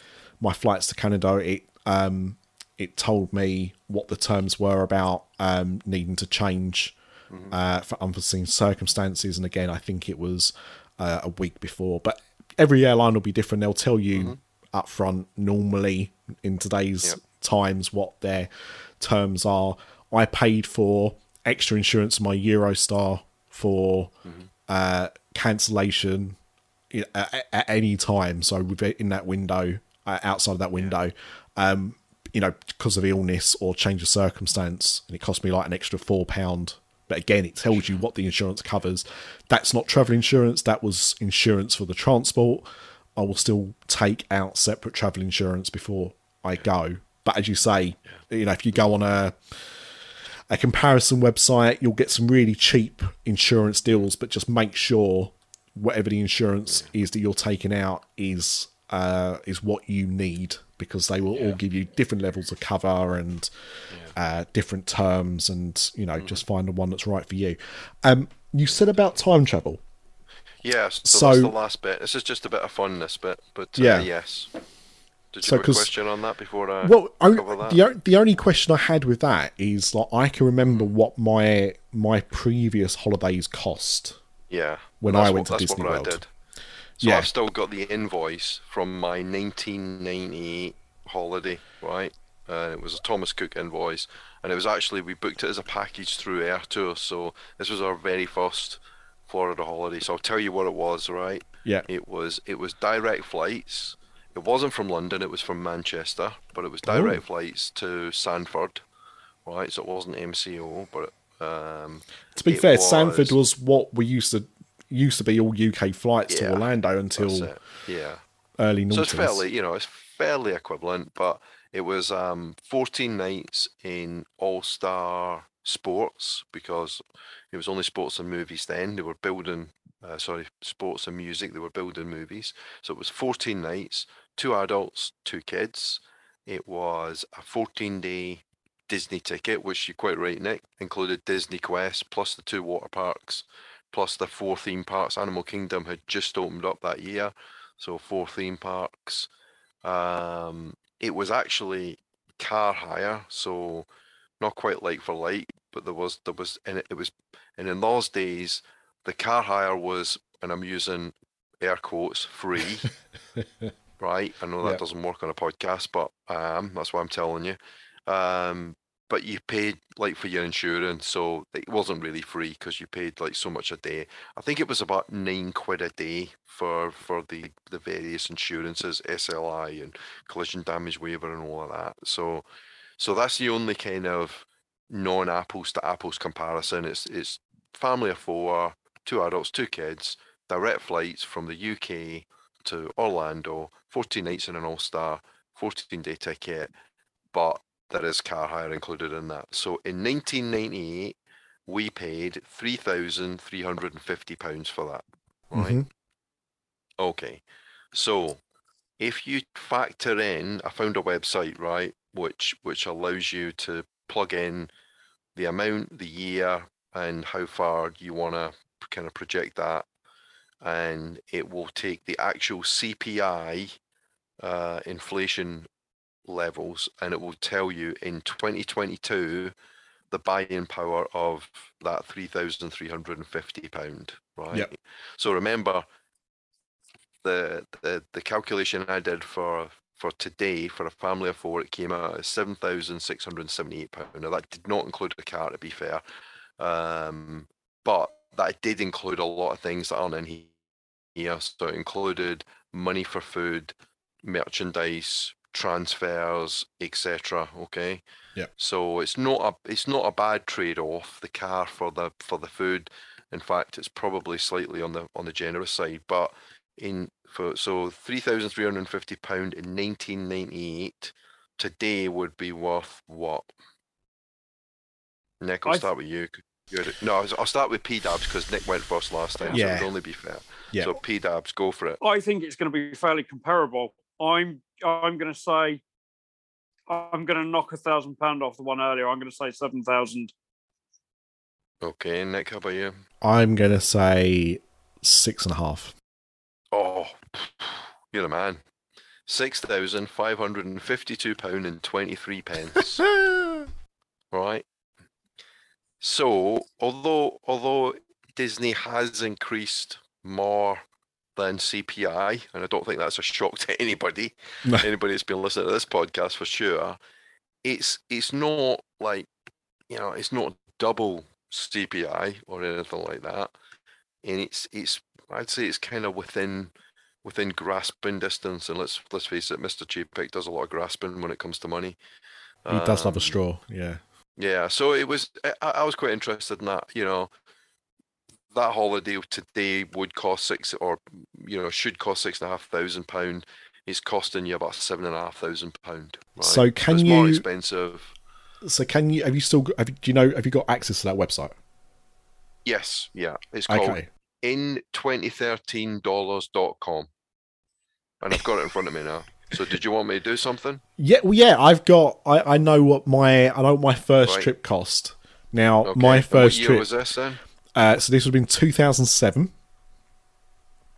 my flights to Canada, it um, it told me what the terms were about um, needing to change uh, for unforeseen circumstances. And again, I think it was uh, a week before. But every airline will be different. They'll tell you up front normally in today's Yep. times what their terms are. I paid for extra insurance on my Eurostar for uh, cancellation at, at any time. So within that window, uh, outside of that window, um, you know, because of illness or change of circumstance, and it cost me like an extra four pound But again, it tells you what the insurance covers. That's not travel insurance. That was insurance for the transport. I will still take out separate travel insurance before I go. But as you say, you know, if you go on a a comparison website, you'll get some really cheap insurance deals. But just make sure whatever the insurance is that you're taking out is uh, is what you need because they will all give you different levels of cover and uh, different terms, and you know, just find the one that's right for you. Um, you said about time travel. Yeah, so, the last bit. This is just a bit of fun, this bit, but uh, Yeah. yes. Did you So, have a question on that before I Well, cover that? the the only question I had with that is like I can remember what my my previous holidays cost. Yeah. when I what- went to that's Disney what World. So Yeah. I've still got the invoice from my 1998 holiday, right? Uh, it was a Thomas Cook invoice, and it was actually we booked it as a package through Air Tour. So this was our very first Florida holiday. So I'll tell you what it was, right? Yeah, It was it was direct flights. It wasn't from London. It was from Manchester, but it was direct flights to Sanford, right? So it wasn't MCO, but um, to be fair, was- Sanford was what we used to used to be all UK flights to Orlando until. Yeah. early So it's fairly, you know, it's fairly equivalent, but it was um 14 nights in All Star Sports because it was only sports and movies then. They were building, uh, sorry, sports and music. They were building movies. So it was 14 nights, two adults, two kids. It was a 14 day Disney ticket, which you're quite right, Nick, included Disney Quest plus the two water parks, plus the four theme parks. Animal Kingdom had just opened up that year so four theme parks. Um, it was actually car hire, so not quite like for like, but there was there was and it, it was and in those days the car hire was and I'm using air quotes free, right? I know that Yeah. doesn't work on a podcast, but um, that's why I'm telling you. Um, but you paid like for your insurance, so it wasn't really free because you paid like so much a day. I think it was about nine quid a day for for the the various insurances, SLI and collision damage waiver and all of that. So so that's the only kind of non apples to apples comparison. It's it's family of four, two adults, two kids, direct flights from the UK to Orlando, 14 nights in an all star, 14 day ticket, but there is car hire included in that. So in 1998, we paid £3,350 for that. Right? Mhm. Okay. So if you factor in, I found a website, right, which which allows you to plug in the amount, the year, and how far you want to kind of project that, and it will take the actual CPI uh, inflation levels, and it will tell you in 2022 the buying power of that 3,350 pound, right? Yep. So remember the, the the calculation I did for for today for a family of four, it came out at seven thousand six hundred seventy-eight pound. Now that did not include a car, to be fair, um, but that did include a lot of things that aren't in he- here. So it included money for food, merchandise, transfers, etc. Okay. Yeah. So it's not a it's not a bad trade-off. The car for the for the food. In fact, it's probably slightly on the on the generous side, but in for so three thousand three hundred and fifty pound in nineteen ninety eight today would be worth what? Nick, I'll I th- start with you. c- you had it- No, I'll- I'll start with P Dubs because Nick went first last time, so Yeah. it would only be fair. Yeah. So P Dubs, go for it. I think it's going to be fairly comparable. I'm I'm going to say I'm going to knock a thousand pound off the one earlier. I'm going to say seven thousand. Okay, Nick, how about you? I'm gonna say six and a half. Oh, you're a man. Six thousand five hundred and fifty-two pound and twenty-three pence. right? So, although although Disney has increased more than CPI, and I don't think that's a shock to anybody, No. anybody that's been listening to this podcast for sure, it's it's not like you know it's not double CPI or anything like that, and it's it's I'd say it's kind of within within grasping distance. And let's let's face it, Mister Cheap Pick does a lot of grasping when it comes to money. He does love a Um, straw. Yeah. Yeah, so it was. I, I was quite interested in that. You know, that holiday today would cost six, or you know, should cost six and a half thousand pound. Is costing you about seven and a half thousand pound. Right? So can it's more you- expensive? So can you have you still have, you- do you know have you got access to that website? Yes, yeah. It's called Okay. in2013dollars.com, and I've got it in front of me now. So, did you want me to do something? Yeah, well, yeah, I've got. I, I know what my I know what my first Right. trip cost. Now, Okay. my first what year trip. was this then? Uh, so this would have been 2007.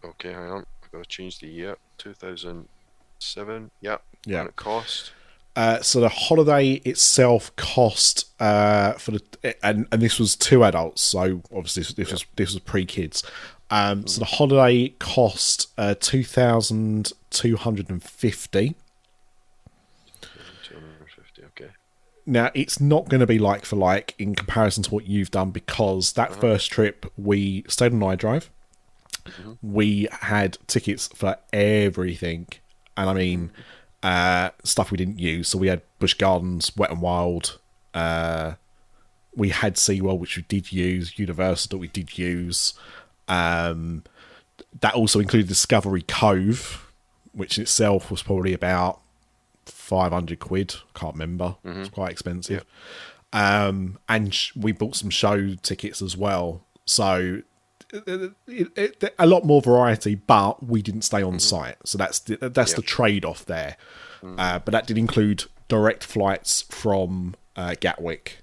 Okay, hang on. I've got to change the year. 2007. Yeah. Yeah. And it cost. Uh, so the holiday itself cost uh, for the and and this was two adults. So obviously this, this was this was pre kids. Um, so the holiday cost uh, two thousand two hundred and fifty. 250. Okay. Now it's not going to be like for like in comparison to what you've done because that first trip we stayed on iDrive. We had tickets for everything, and I mean uh, stuff we didn't use. So we had Busch Gardens, Wet and Wild. Uh, we had SeaWorld, which we did use. Universal that we did use. Um, that also included Discovery Cove, which in itself was probably about 500 quid. Can't remember. It's quite expensive. Um, and sh- we bought some show tickets as well. So it, it, it, a lot more variety, but we didn't stay on site. So that's the, that's the trade off there. Uh, but that did include direct flights from uh, Gatwick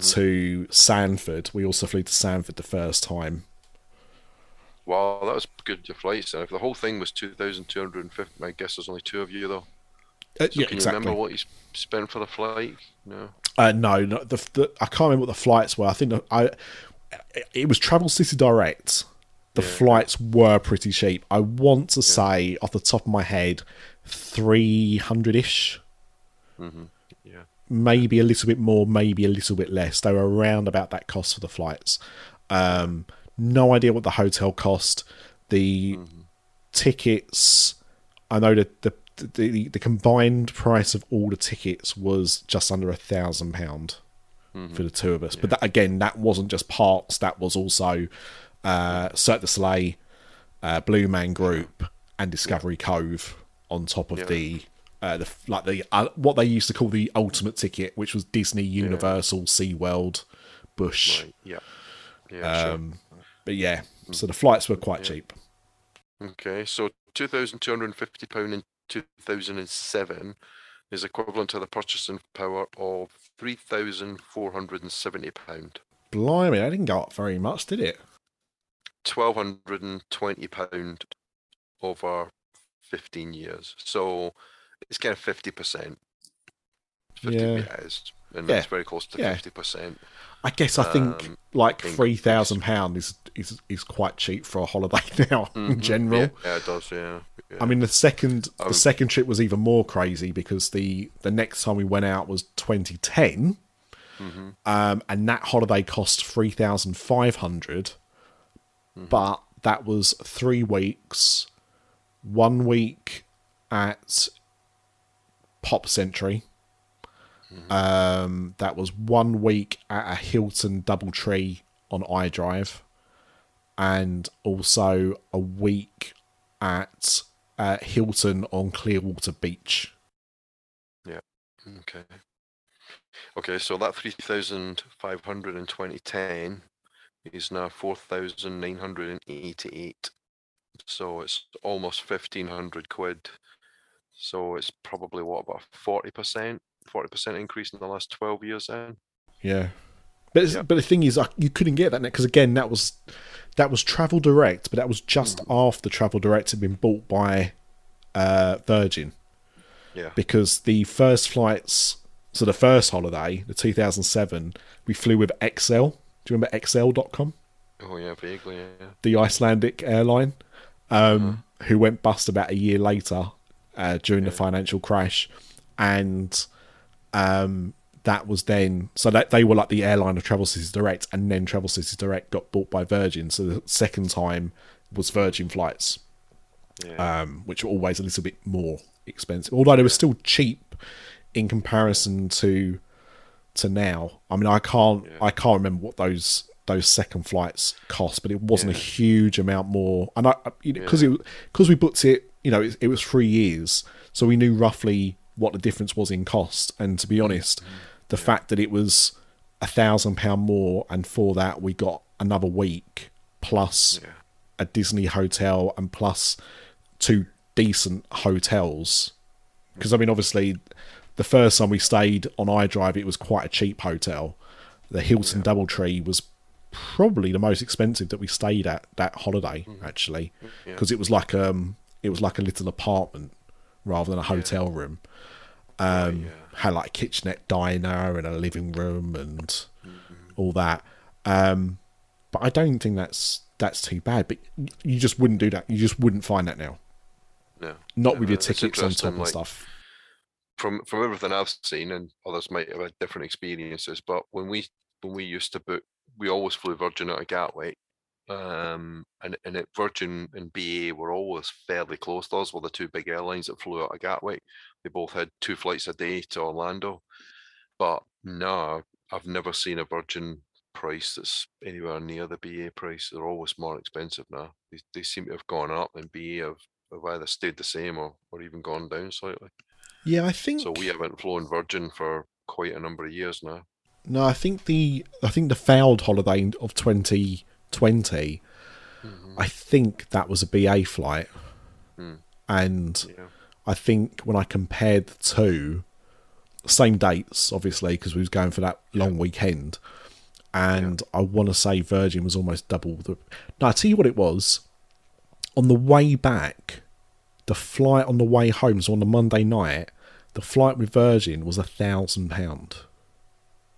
to Sanford. We also flew to Sanford the first time. Wow, that was good. Your flights. And if the whole thing was 2,250, I guess there's only two of you though. Uh, So yeah, can exactly. you remember what you spent for the flight? No. Uh, no, no the, the, I can't remember what the flights were. I think the, I it was Travel City Direct. The flights were pretty cheap. I want to say, off the top of my head, three hundred ish, Yeah. maybe a little bit more, maybe a little bit less. They were around about that cost for the flights. Um, no idea what the hotel cost. The tickets, I know that the, the the combined price of all the tickets was just under a thousand pound for the two of us. But that, again, that wasn't just parks. That was also uh, Cirque du Soleil, uh, Blue Man Group, and Discovery Cove on top of Yeah. the. Uh, the like the uh, what they used to call the ultimate ticket, which was Disney, Universal, SeaWorld, Busch. Right. Yeah. Yeah. Um, But yeah, so the flights were quite cheap. Okay. So 2,250 pound in 2007 is equivalent to the purchasing power of 3,470 pound. Blimey, that didn't go up very much, did it? 1,220 pound over 15 years. So it's kind of 50%. 50, Yeah. yeah. And Yeah. it's very close to Yeah. 50%. I guess I think Um, like three thousand pound is is is quite cheap for a holiday now in Mhm. general. Yeah, yeah, it does, yeah. yeah. I mean, the second Um, the second trip was even more crazy because the the next time we went out was 2010, Mm-hmm. um, and that holiday cost three thousand five hundred, Mm-hmm. but that was three weeks, one week at Pop Century. Mm-hmm. Um, that was one week at a Hilton DoubleTree on iDrive, and also a week at uh, Hilton on Clearwater Beach. Yeah. Okay. Okay, so that 3,500 in 2010 is now 4,988. So it's almost 1,500 quid. So it's probably what, about 40%? 40% increase in the last 12 years then? Yeah, but Yeah. but the thing is, I, you couldn't get that because again, that was that was Travel Direct, but that was just after Travel Direct had been bought by uh, Virgin. Yeah. because the first flights, so the first holiday, the 2007, we flew with XL. Do you remember XL.com? Oh, yeah, vaguely, yeah. The Icelandic airline, um, who went bust about a year later uh, during the financial crash. And um, that was then, so that they were like the airline of Travel Cities Direct, and then Travel Cities Direct got bought by Virgin. So the second time was Virgin flights Yeah. um, which were always a little bit more expensive. Although they were still cheap in comparison to to now. I mean, I can't Yeah. I can't remember what those those second flights cost, but it wasn't a huge amount more. And I because Yeah. it because we booked it, you know, it, it was three years, so we knew roughly what the difference was in cost. And to be mm. honest, mm. the fact that it was a thousand pound more, and for that we got another week plus Yeah. a Disney hotel and plus two decent hotels. Because I mean, obviously, the first time we stayed on iDrive, it was quite a cheap hotel. The Hilton DoubleTree was probably the most expensive that we stayed at that holiday, mm-hmm. actually, mm, Yeah. because it was like um, it was like a little apartment rather than a hotel room. Um, yeah. Had like a kitchenette, diner, and a living room, and all that. Um, but I don't think that's that's too bad. But you just wouldn't do that. You just wouldn't find that now. No. Not with Uh, your tickets on top interesting, and like, stuff. From from everything I've seen, and others might have had different experiences, but when we when we used to book, we always flew Virgin out of Gatwick, um, and and it, Virgin and BA were always fairly close. Those were the two big airlines that flew out of Gatwick. They both had two flights a day to Orlando, but no, I've never seen a Virgin price that's anywhere near the BA price. They're always more expensive now. They, they seem to have gone up, and BA have, have either stayed the same or, or even gone down slightly. Yeah, I think. So we haven't flown Virgin for quite a number of years now. No, I think the I think the failed holiday of 2020. I think that was a BA flight, Hmm. and Yeah. I think when I compared the two, same dates, obviously, because we was going for that long weekend, and I want to say Virgin was almost double the. No, I tell you what it was. On the way back, the flight on the way home, so on the Monday night, the flight with Virgin was a thousand pound.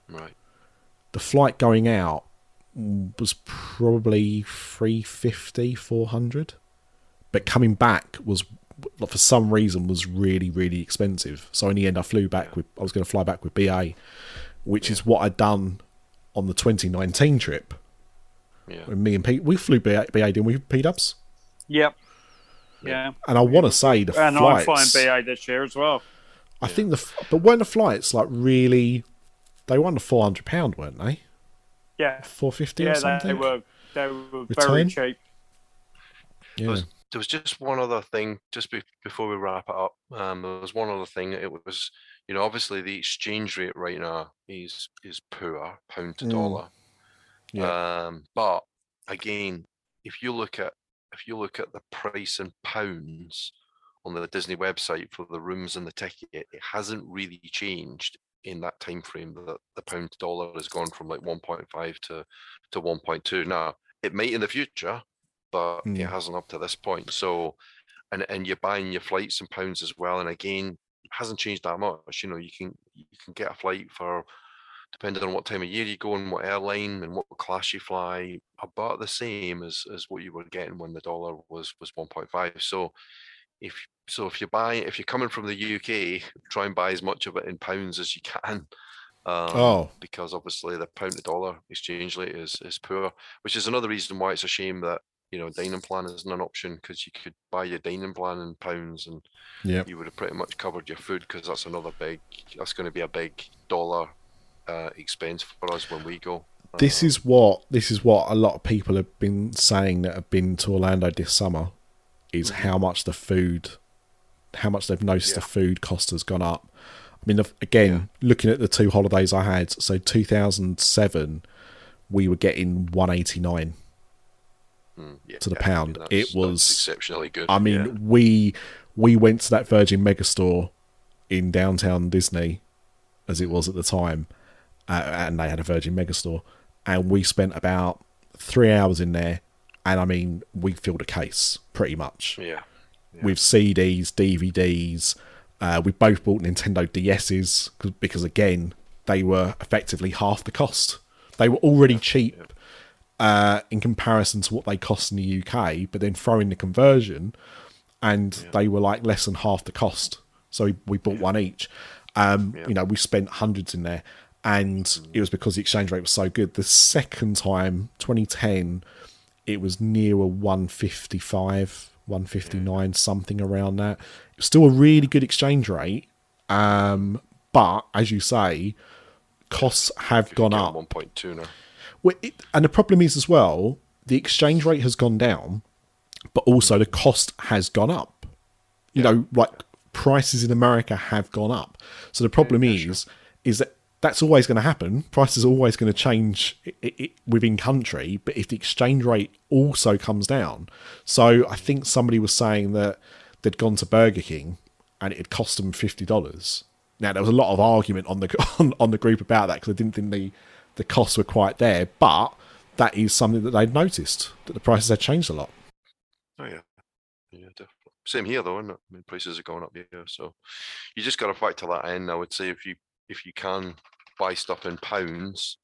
Right. The flight going out was probably 350, 400. But coming back was, for some reason, was really, really expensive. So in the end, I flew back with, I was going to fly back with BA, which is what I'd done on the 2019 trip. Yeah. When me and Pete, we flew BA, BA didn't we, P Dubs? Yep. Yeah. And I want to say the And I'm flying BA this year as well. I think the, but weren't the flights like really, they were under £400, weren't they? Yeah. 450 Yeah, or they, something? they were they were Return? very cheap. yeah. There was, there was just one other thing, just be, before we wrap it up. Um, there was one other thing. It was, you know, obviously the exchange rate right now is is poor, pound to Mm. dollar. Yeah. Um, but again, if you look at if you look at the price in pounds on the Disney website for the rooms and the ticket, it hasn't really changed in that time frame. The the pound to dollar has gone from like 1.5 to to 1.2. Now it might in the future, but Mm. it hasn't up to this point. So, and and you're buying your flights in pounds as well. And again, it hasn't changed that much. You know, you can you can get a flight for depending on what time of year you go and what airline and what class you fly, about the same as as what you were getting when the dollar was was 1.5. So if so if you buy if you're coming from the UK, try and buy as much of it in pounds as you can. Um, Oh. because obviously the pound to dollar exchange rate is is poor, which is another reason why it's a shame that you know dining plan isn't an option because you could buy your dining plan in pounds and Yep. you would have pretty much covered your food because that's another big that's going to be a big dollar uh, expense for us when we go. This Uh, is what this is what a lot of people have been saying that have been to Orlando this summer is how much the food, how much they've noticed the food cost has gone up. I mean, again, looking at the two holidays I had, so 2007, we were getting 189. mm, yeah, to the yeah, I mean, pound. It was- exceptionally good. I mean, yeah. we we went to that Virgin Megastore in downtown Disney, as it was at the time, uh, and they had a Virgin Megastore, and we spent about three hours in there, and I mean, we filled a case pretty much yeah, Yeah. with CDs, DVDs. Uh, we both bought Nintendo DSs because again, they were effectively half the cost. They were already cheap uh, in comparison to what they cost in the UK, but then throw in the conversion, and they were like less than half the cost. So we, we bought one each. Um, Yeah. You know, we spent hundreds in there, and it was because the exchange rate was so good. The second time, 2010, it was near a 155, 159, something around that. Still a really good exchange rate, um, but as you say, costs have gone up. One point two now. Well, it, and the problem is as well, the exchange rate has gone down, but also the cost has gone up. You know, like prices in America have gone up. So the problem is, is that that's always going to happen. Prices are always going to change within country, but if the exchange rate also comes down, so I think somebody was saying that they'd gone to Burger King and it had cost them fifty dollars. Now there was a lot of argument on the on, on the group about that because I didn't think the the costs were quite there, but that is something that they'd noticed that the prices had changed a lot. Oh yeah, yeah, definitely. Same here though, isn't it? I mean, prices are going up here, so you just got to to that end. I would say if you if you can buy stuff in pounds,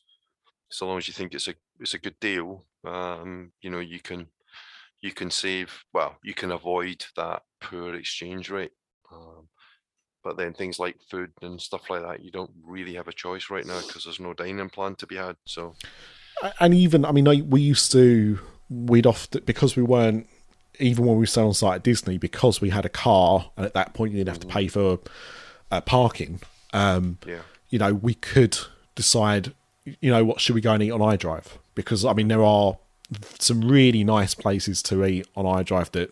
so long as you think it's a it's a good deal, um, you know, you can you can save. Well, you can avoid that poor exchange rate. Um, but then things like food and stuff like that, you don't really have a choice right now because there's no dining plan to be had. So and even I mean, I, we used to we'd often because we weren't even when we were on site at Disney because we had a car and at that point you didn't have to pay for uh, parking. Um, yeah, you know, we could decide, you know, what should we go and eat on I-Drive? Because I mean, there are some really nice places to eat on I-Drive that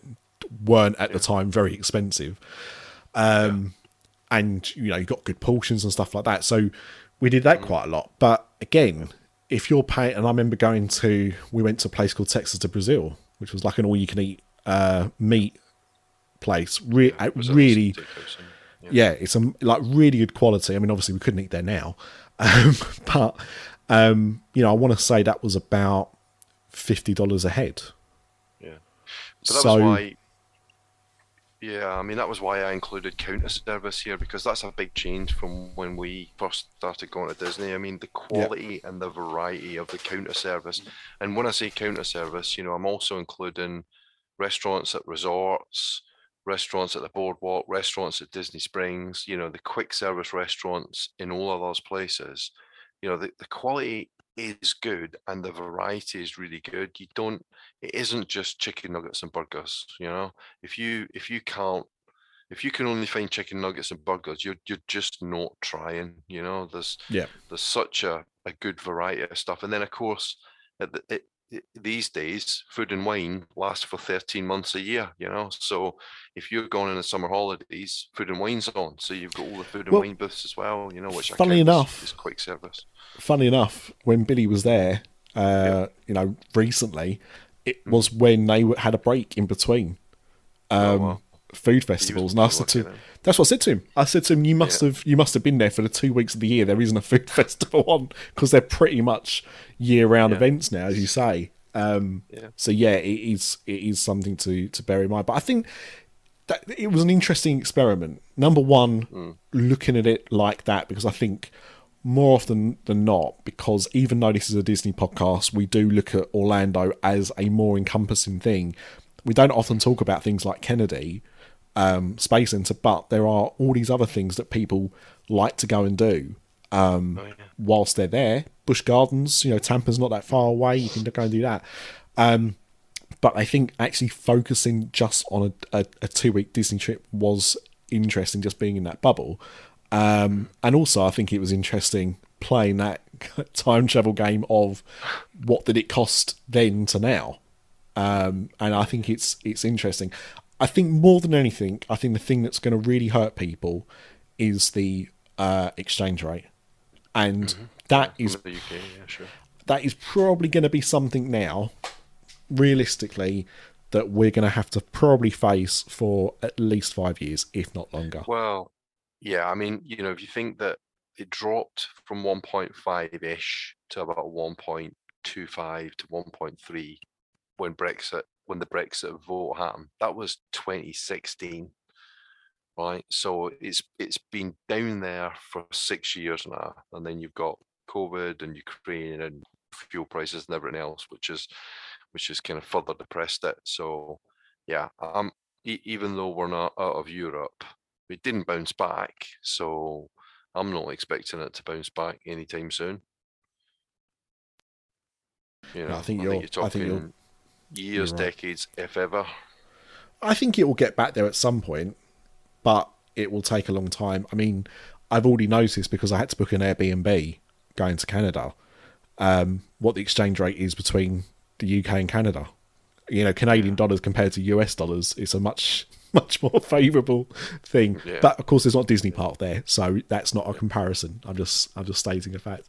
weren't at the time very expensive. Um, and you know, you got good portions and stuff like that. So we did that quite a lot. But again, if you're paying, and I remember going to, we went to a place called Texas de Brazil, which was like an all you can eat uh, meat place. Re- a really, steakhouse and- yeah, it's a like really good quality. I mean, obviously we couldn't eat there now, um, but um, you know, I want to say that was about fifty dollars a head. Yeah. But that So- was why. Yeah, I mean that was why I included counter service here because that's a big change from when we first started going to Disney. I mean the quality and the variety of the counter service, and when I say counter service, you know I'm also including restaurants at resorts, restaurants at the boardwalk, restaurants at Disney Springs. You know the quick service restaurants in all of those places. You know the, the quality is good and the variety is really good. You don't it isn't just chicken nuggets and burgers you know if you if you can't if you can only find chicken nuggets and burgers you're you're just not trying you know there's Yeah. there's such a, a good variety of stuff and then of course at the, these days food and wine last for 13 months a year you know so if you're going on the summer holidays food and wine's on so you've got all the food and Well, wine booths as well you know which I funnily count as- enough- is quick service Funny enough, when Billy was there, uh, you know, recently, it Mm. was when they had a break in between um, wow. Food festivals, and I said to then. that's what I said to him. I said to him, "You must have you must have been there for the two weeks of the year. There isn't a food festival on because they're pretty much year round Yeah. events now, as you say." Um, Yeah. So yeah, it is it is something to to bear in mind. But I think that it was an interesting experiment. Number one, looking at it like that because I think more often than not, because even though this is a Disney podcast, we do look at Orlando as a more encompassing thing. We don't often talk about things like Kennedy, um, Space Center, but there are all these other things that people like to go and do um, Oh, yeah. whilst they're there. Busch Gardens, you know, Tampa's not that far away. You can go and do that. Um, but I think actually focusing just on a, a, a two week Disney trip was interesting, just being in that bubble. Um, and also, I think it was interesting playing that time travel game of what did it cost then to now. Um, and I think it's it's interesting. I think more than anything, I think the thing that's going to really hurt people is the uh, exchange rate, and that is UK, yeah, sure. that is probably going to be something now, realistically, that we're going to have to probably face for at least five years, if not longer. Well, yeah, I mean, you know, if you think that it dropped from 1.5 ish to about 1.25 to 1.3 when Brexit, when the Brexit vote happened, that was 2016, right? So it's it's been down there for six years now, and then you've got COVID and Ukraine and fuel prices and everything else, which is which has kind of further depressed it. So yeah, um, e- even though we're not out of Europe, it didn't bounce back, so I'm not expecting it to bounce back anytime soon. You know, I think you're- talking I think you're- years, right. decades, if ever. I think it will get back there at some point, but it will take a long time. I mean, I've already noticed because I had to book an Airbnb going to Canada, um, what the exchange rate is between the UK and Canada. You know, Canadian dollars compared to US dollars is a much much more favourable thing. Yeah. But of course, there's not Disney Park there, so that's not a comparison. I'm just I'm just stating a fact.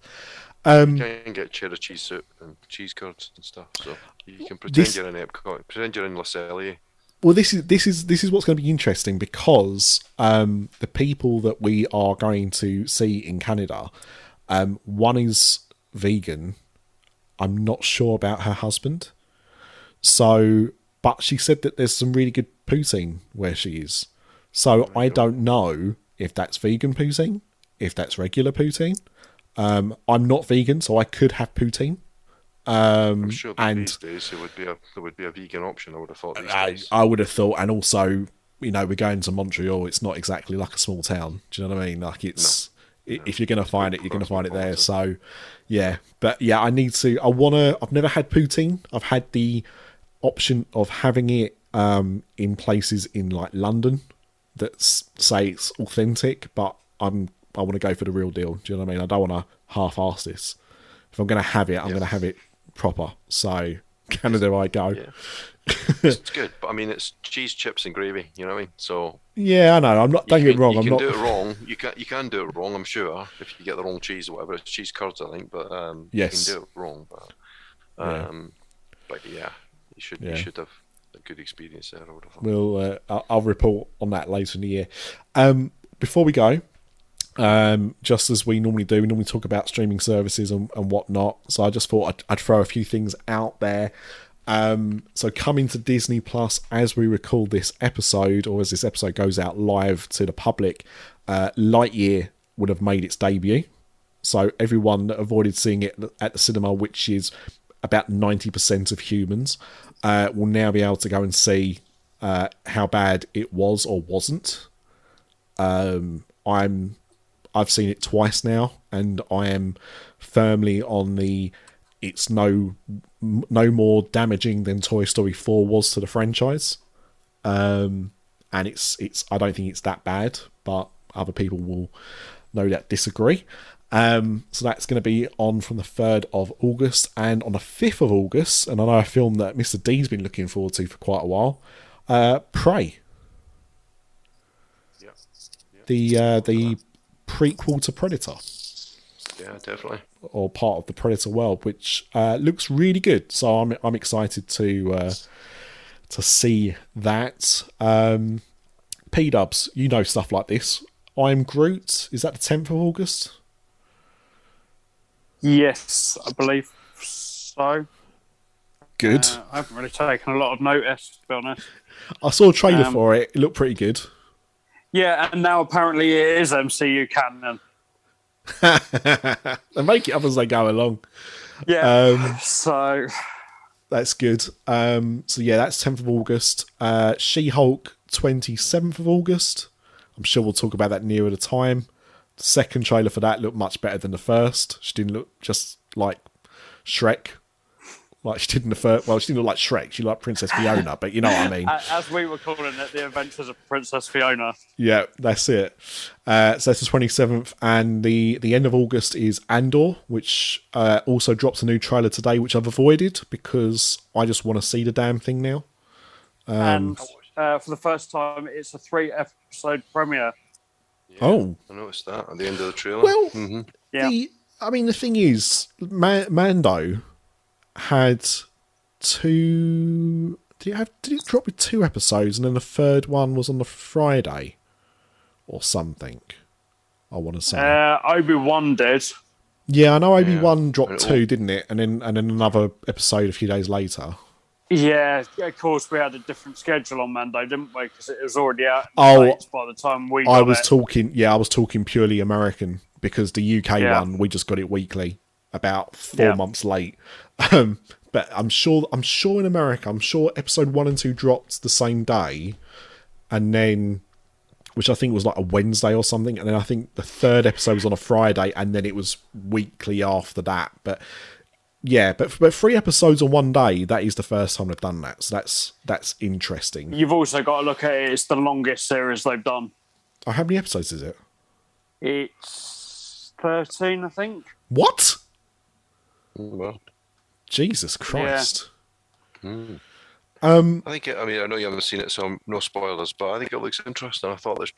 You can get cheddar cheese soup and cheese curds and stuff. So you can pretend This- you're in Epcot, pretend you're in Le Cellier. Well, this is this is this is what's going to be interesting because um, the people that we are going to see in Canada, um, one is vegan. I'm not sure about her husband. So, but she said that there's some really good poutine where she is. So I don't know if that's vegan poutine, if that's regular poutine. Um, I'm not vegan, so I could have poutine. Um, I'm sure and these days there would be a there would be a vegan option. I would have thought these I, days. I would have thought, and also, you know, we're going to Montreal. It's not exactly like a small town. Do you know what I mean? Like it's i if you're going to find it, you're going to find it there. So, yeah, but yeah, I need to. I want to. I've never had poutine. I've had the option of having it um, in places in like London that say it's authentic, but I'm I want to go for the real deal. Do you know what I mean? I don't want to half-ass this. If I'm going to have it, I'm going to have it proper. So, Canada, I go. Yeah. it's good, but I mean, it's cheese, chips, and gravy. You know what I mean? So Yeah, I know. I'm not. Don't get me wrong. You I'm can not. do it wrong. You can you can do it wrong. I'm sure if you get the wrong cheese or whatever. It's cheese curds, I think, but um, Yes. you can do it wrong. But Yeah. um, but yeah, you should Yeah. you should have a good experience there. I would have thought. We'll. Uh, I'll, I'll report on that later in the year. Um, before we go, um, just as we normally do, we normally talk about streaming services and, and whatnot. So I just thought I'd, I'd throw a few things out there. Um, so coming to Disney Plus as we record this episode, or as this episode goes out live to the public, uh, Lightyear would have made its debut. So everyone that avoided seeing it at the cinema, which is about ninety percent of humans, uh, will now be able to go and see uh, how bad it was or wasn't. Um, I'm I've seen it twice now, and I am firmly on the it's no no more damaging than Toy Story 4 was to the franchise. Um, and it's it's I don't think it's that bad, but other people will no doubt disagree. Um, so that's going to be on from the 3rd of August and on the 5th of August, and I know a film that Mr. D's been looking forward to for quite a while. Uh, Prey, Yeah, the uh, the prequel to Predator. yeah, definitely. or part of the Predator world, which uh, looks really good. So I'm I'm excited to uh, to see that. Um, P Dubs, you know stuff like this. I'm Groot. Is that the 10th of August? Yes, I believe so. Good. Uh, I haven't really taken a lot of notice, to be honest. I saw a trailer um, for it. It looked pretty good. Yeah, and now apparently it is MCU canon. they make it up as they go along. Yeah. Um, so That's good. Um, so yeah, that's 10th of August. Uh, She-Hulk, 27th of August. I'm sure we'll talk about that nearer the time. The second trailer for that looked much better than the first. She didn't look just like Shrek. Like she did in the first. Well, she didn't look like Shrek. She looked like Princess Fiona, but you know what I mean. as we were calling it, the Adventures of Princess Fiona. Yeah, that's it. Uh, so that's the twenty seventh, and the the end of August is Andor, which uh, also drops a new trailer today, which I've avoided because I just want to see the damn thing now. Um, and uh, for the first time, it's a three episode premiere. Oh, I noticed that at the end of the trailer. Well, hmm Yeah. the I mean, the thing is, Ma- Mando had two. Did it have? Did it drop with two episodes, and then the third one was on the Friday, or something? I want to say. Uh, Obi Wan did. Yeah, I know Obi Yeah. Wan dropped two, all- didn't it? And then and then another episode a few days later. Yeah, of course, we had a different schedule on Mando, didn't we? Because it was already out Oh, States by the time we got I was it. talking, yeah, I was talking purely American because the UK Yeah. one we just got it weekly, about four Yeah. months late. Um, but I'm sure, I'm sure in America, I'm sure episode one and two dropped the same day, and then, which I think was like a Wednesday or something, and then I think the third episode was on a Friday, and then it was weekly after that. But yeah, but but three episodes on one day, that is the first time they've done that, so that's that's interesting. You've also got to look at it, it's the longest series they've done. Oh, how many episodes is it? It's thirteen, I think. What? Well, Jesus Christ. mm. Um, I think. It, I mean, I know you haven't seen it, so I'm, no spoilers. But I think it looks interesting. I thought this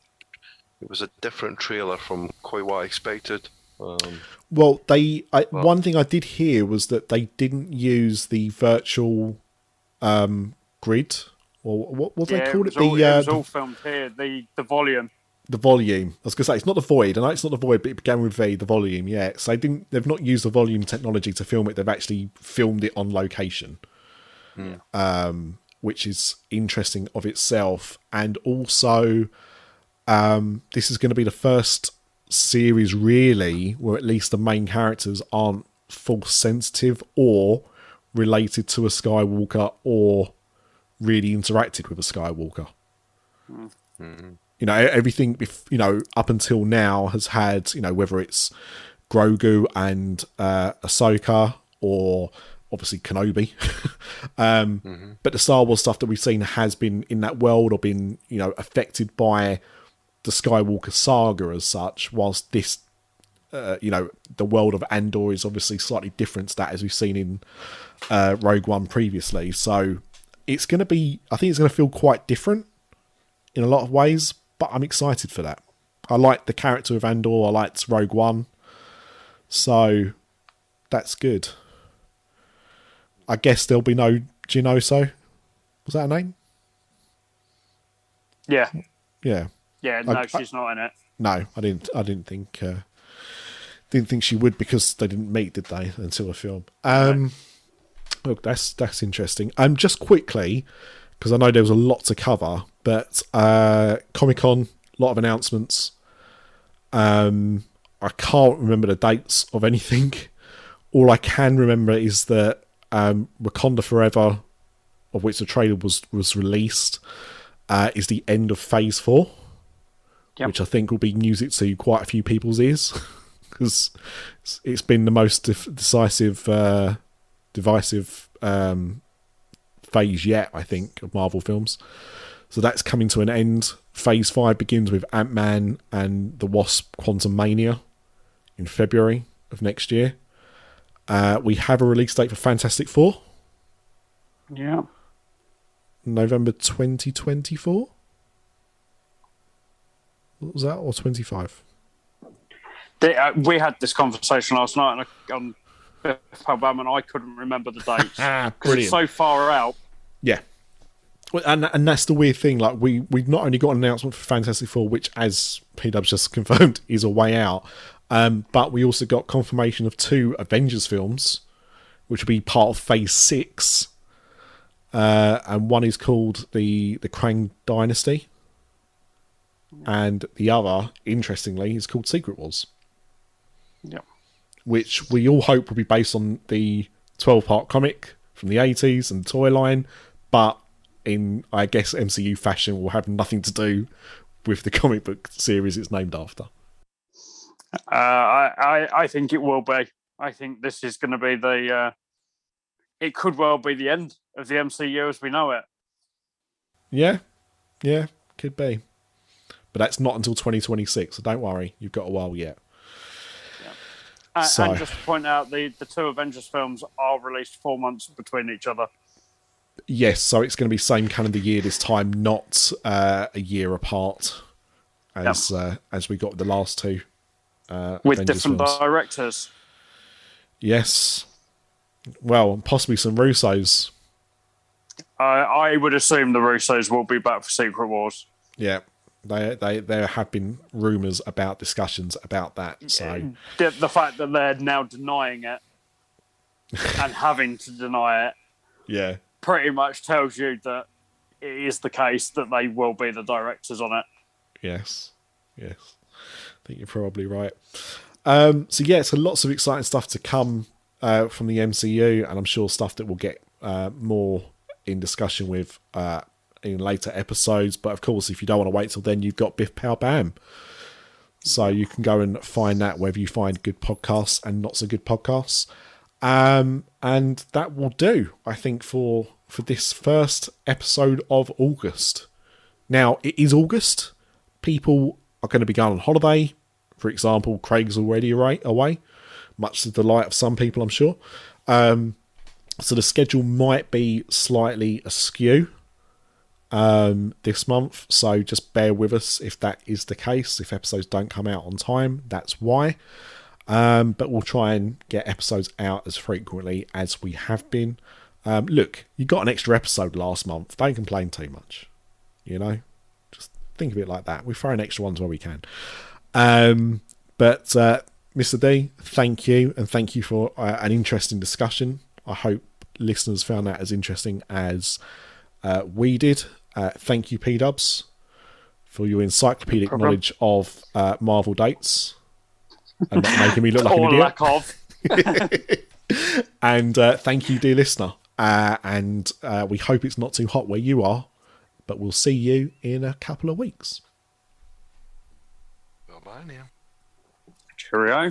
it was a different trailer from quite what I expected. Um, well, they. I, Well- one thing I did hear was that they didn't use the virtual um, grid, or what what do yeah, they call it it? was, The all, it uh, was the, all filmed here. The the volume. The volume. I was going to say it's not the void. I know it's not the void, but it began with V. The volume. Yeah. So they didn't. They've not used the volume technology to film it. They've actually filmed it on location. Um, which is interesting of itself, and also, um, this is going to be the first series really where at least the main characters aren't force sensitive or related to a Skywalker or really interacted with a Skywalker you know everything you know up until now has had you know whether it's Grogu and uh, Ahsoka or obviously Kenobi, um, but the Star Wars stuff that we've seen has been in that world or been you know affected by the Skywalker saga as such. Whilst this, uh, you know, the world of Andor is obviously slightly different to that as we've seen in uh, Rogue One previously. So it's going to be, I think it's going to feel quite different in a lot of ways, but I'm excited for that. I like the character of Andor. I liked Rogue One, so that's good. I guess there'll be no Jyn Erso. Was that a name? Yeah, Yeah. yeah. No, I- she's not in it. No, I didn't. I didn't think. Uh, didn't think she would because they didn't meet, did they? Until the film. Um, look, that's that's interesting. Um, just quickly because I know there was a lot to cover, but uh, Comic Con, a lot of announcements. Um, I can't remember the dates of anything. All I can remember is that um, Wakanda Forever, of which the trailer was was released, uh, is the end of Phase Four Yep. which I think will be music to quite a few people's ears because it's been the most def- decisive, uh, divisive um, phase yet. I think of Marvel films. So that's coming to an end. Phase five begins with Ant Man and the Wasp: Quantumania in February of next year. Uh, we have a release date for Fantastic Four, Yeah. November 2024. What was that? Or 25? The, uh, we had this conversation last night and I, on Biff Pow Bam, and I couldn't remember the dates Ah, because it's so far out. Yeah. And and that's the weird thing. Like we we've not only got an announcement for Fantastic Four, which as P just confirmed is a way out, um, but we also got confirmation of two Avengers films, which will be part of Phase Six. Uh, and one is called the the Kang Dynasty, and the other, interestingly, is called Secret Wars Yeah. which we all hope will be based on the 12 part comic from the 80s and toy line, but in, I guess, MCU fashion, will have nothing to do with the comic book series it's named after. Uh, I, I, I think it will be. I think this is going to be the. Uh, it could well be the end of the MCU as we know it. Yeah, yeah, could be. But that's not until 2026, so don't worry, you've got a while yet. And, So- and just to point out, the, the two Avengers films are released four months between each other. Yes, so it's going to be same calendar year this time, not uh, a year apart, as uh, as we got the last two. Uh, with Avengers different films. directors. Yes. Well, possibly some Russos. I I would assume the Russos will be back for Secret Wars. Yeah. They, they, there have been rumours about discussions about that. So, The, the fact that they're now denying it and having to deny it yeah. Pretty much tells you that it is the case that they will be the directors on it. Yes. Yes. I think you're probably right. Um, so, yeah, so lots of exciting stuff to come uh, from the MCU, and I'm sure stuff that we'll get uh, more in discussion with uh, in later episodes. But of course, if you don't want to wait till then, you've got Biff Pow Bam. So you can go and find that wherever you find good podcasts and not so good podcasts. Um, and that will do, I think, for for this first episode of August. Now it is August. People are going to be going on holiday for example, Craig's already away, away much to the delight of some people, I'm sure. Um, so the schedule might be slightly askew um, this month. So just bear with us if that is the case. If episodes don't come out on time, that's why. Um, but we'll try and get episodes out as frequently as we have been. Um, look, you got an extra episode last month. Don't complain too much. You know, just think of it like that. We throw in extra ones where we can. Um, but uh, Mr. D, thank you, and thank you for uh, an interesting discussion. I hope listeners found that as interesting as uh, we did. Uh, thank you, P Dubs, for your encyclopedic problem. knowledge of uh, Marvel dates and not making me look like an or idiot. lack of. And uh, thank you, dear listener. Uh, and uh, we hope it's not too hot where you are, but we'll see you in a couple of weeks. Bye bye now. Cheerio.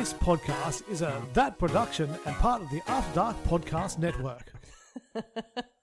This podcast is a That production and part of the After Dark Podcast Network.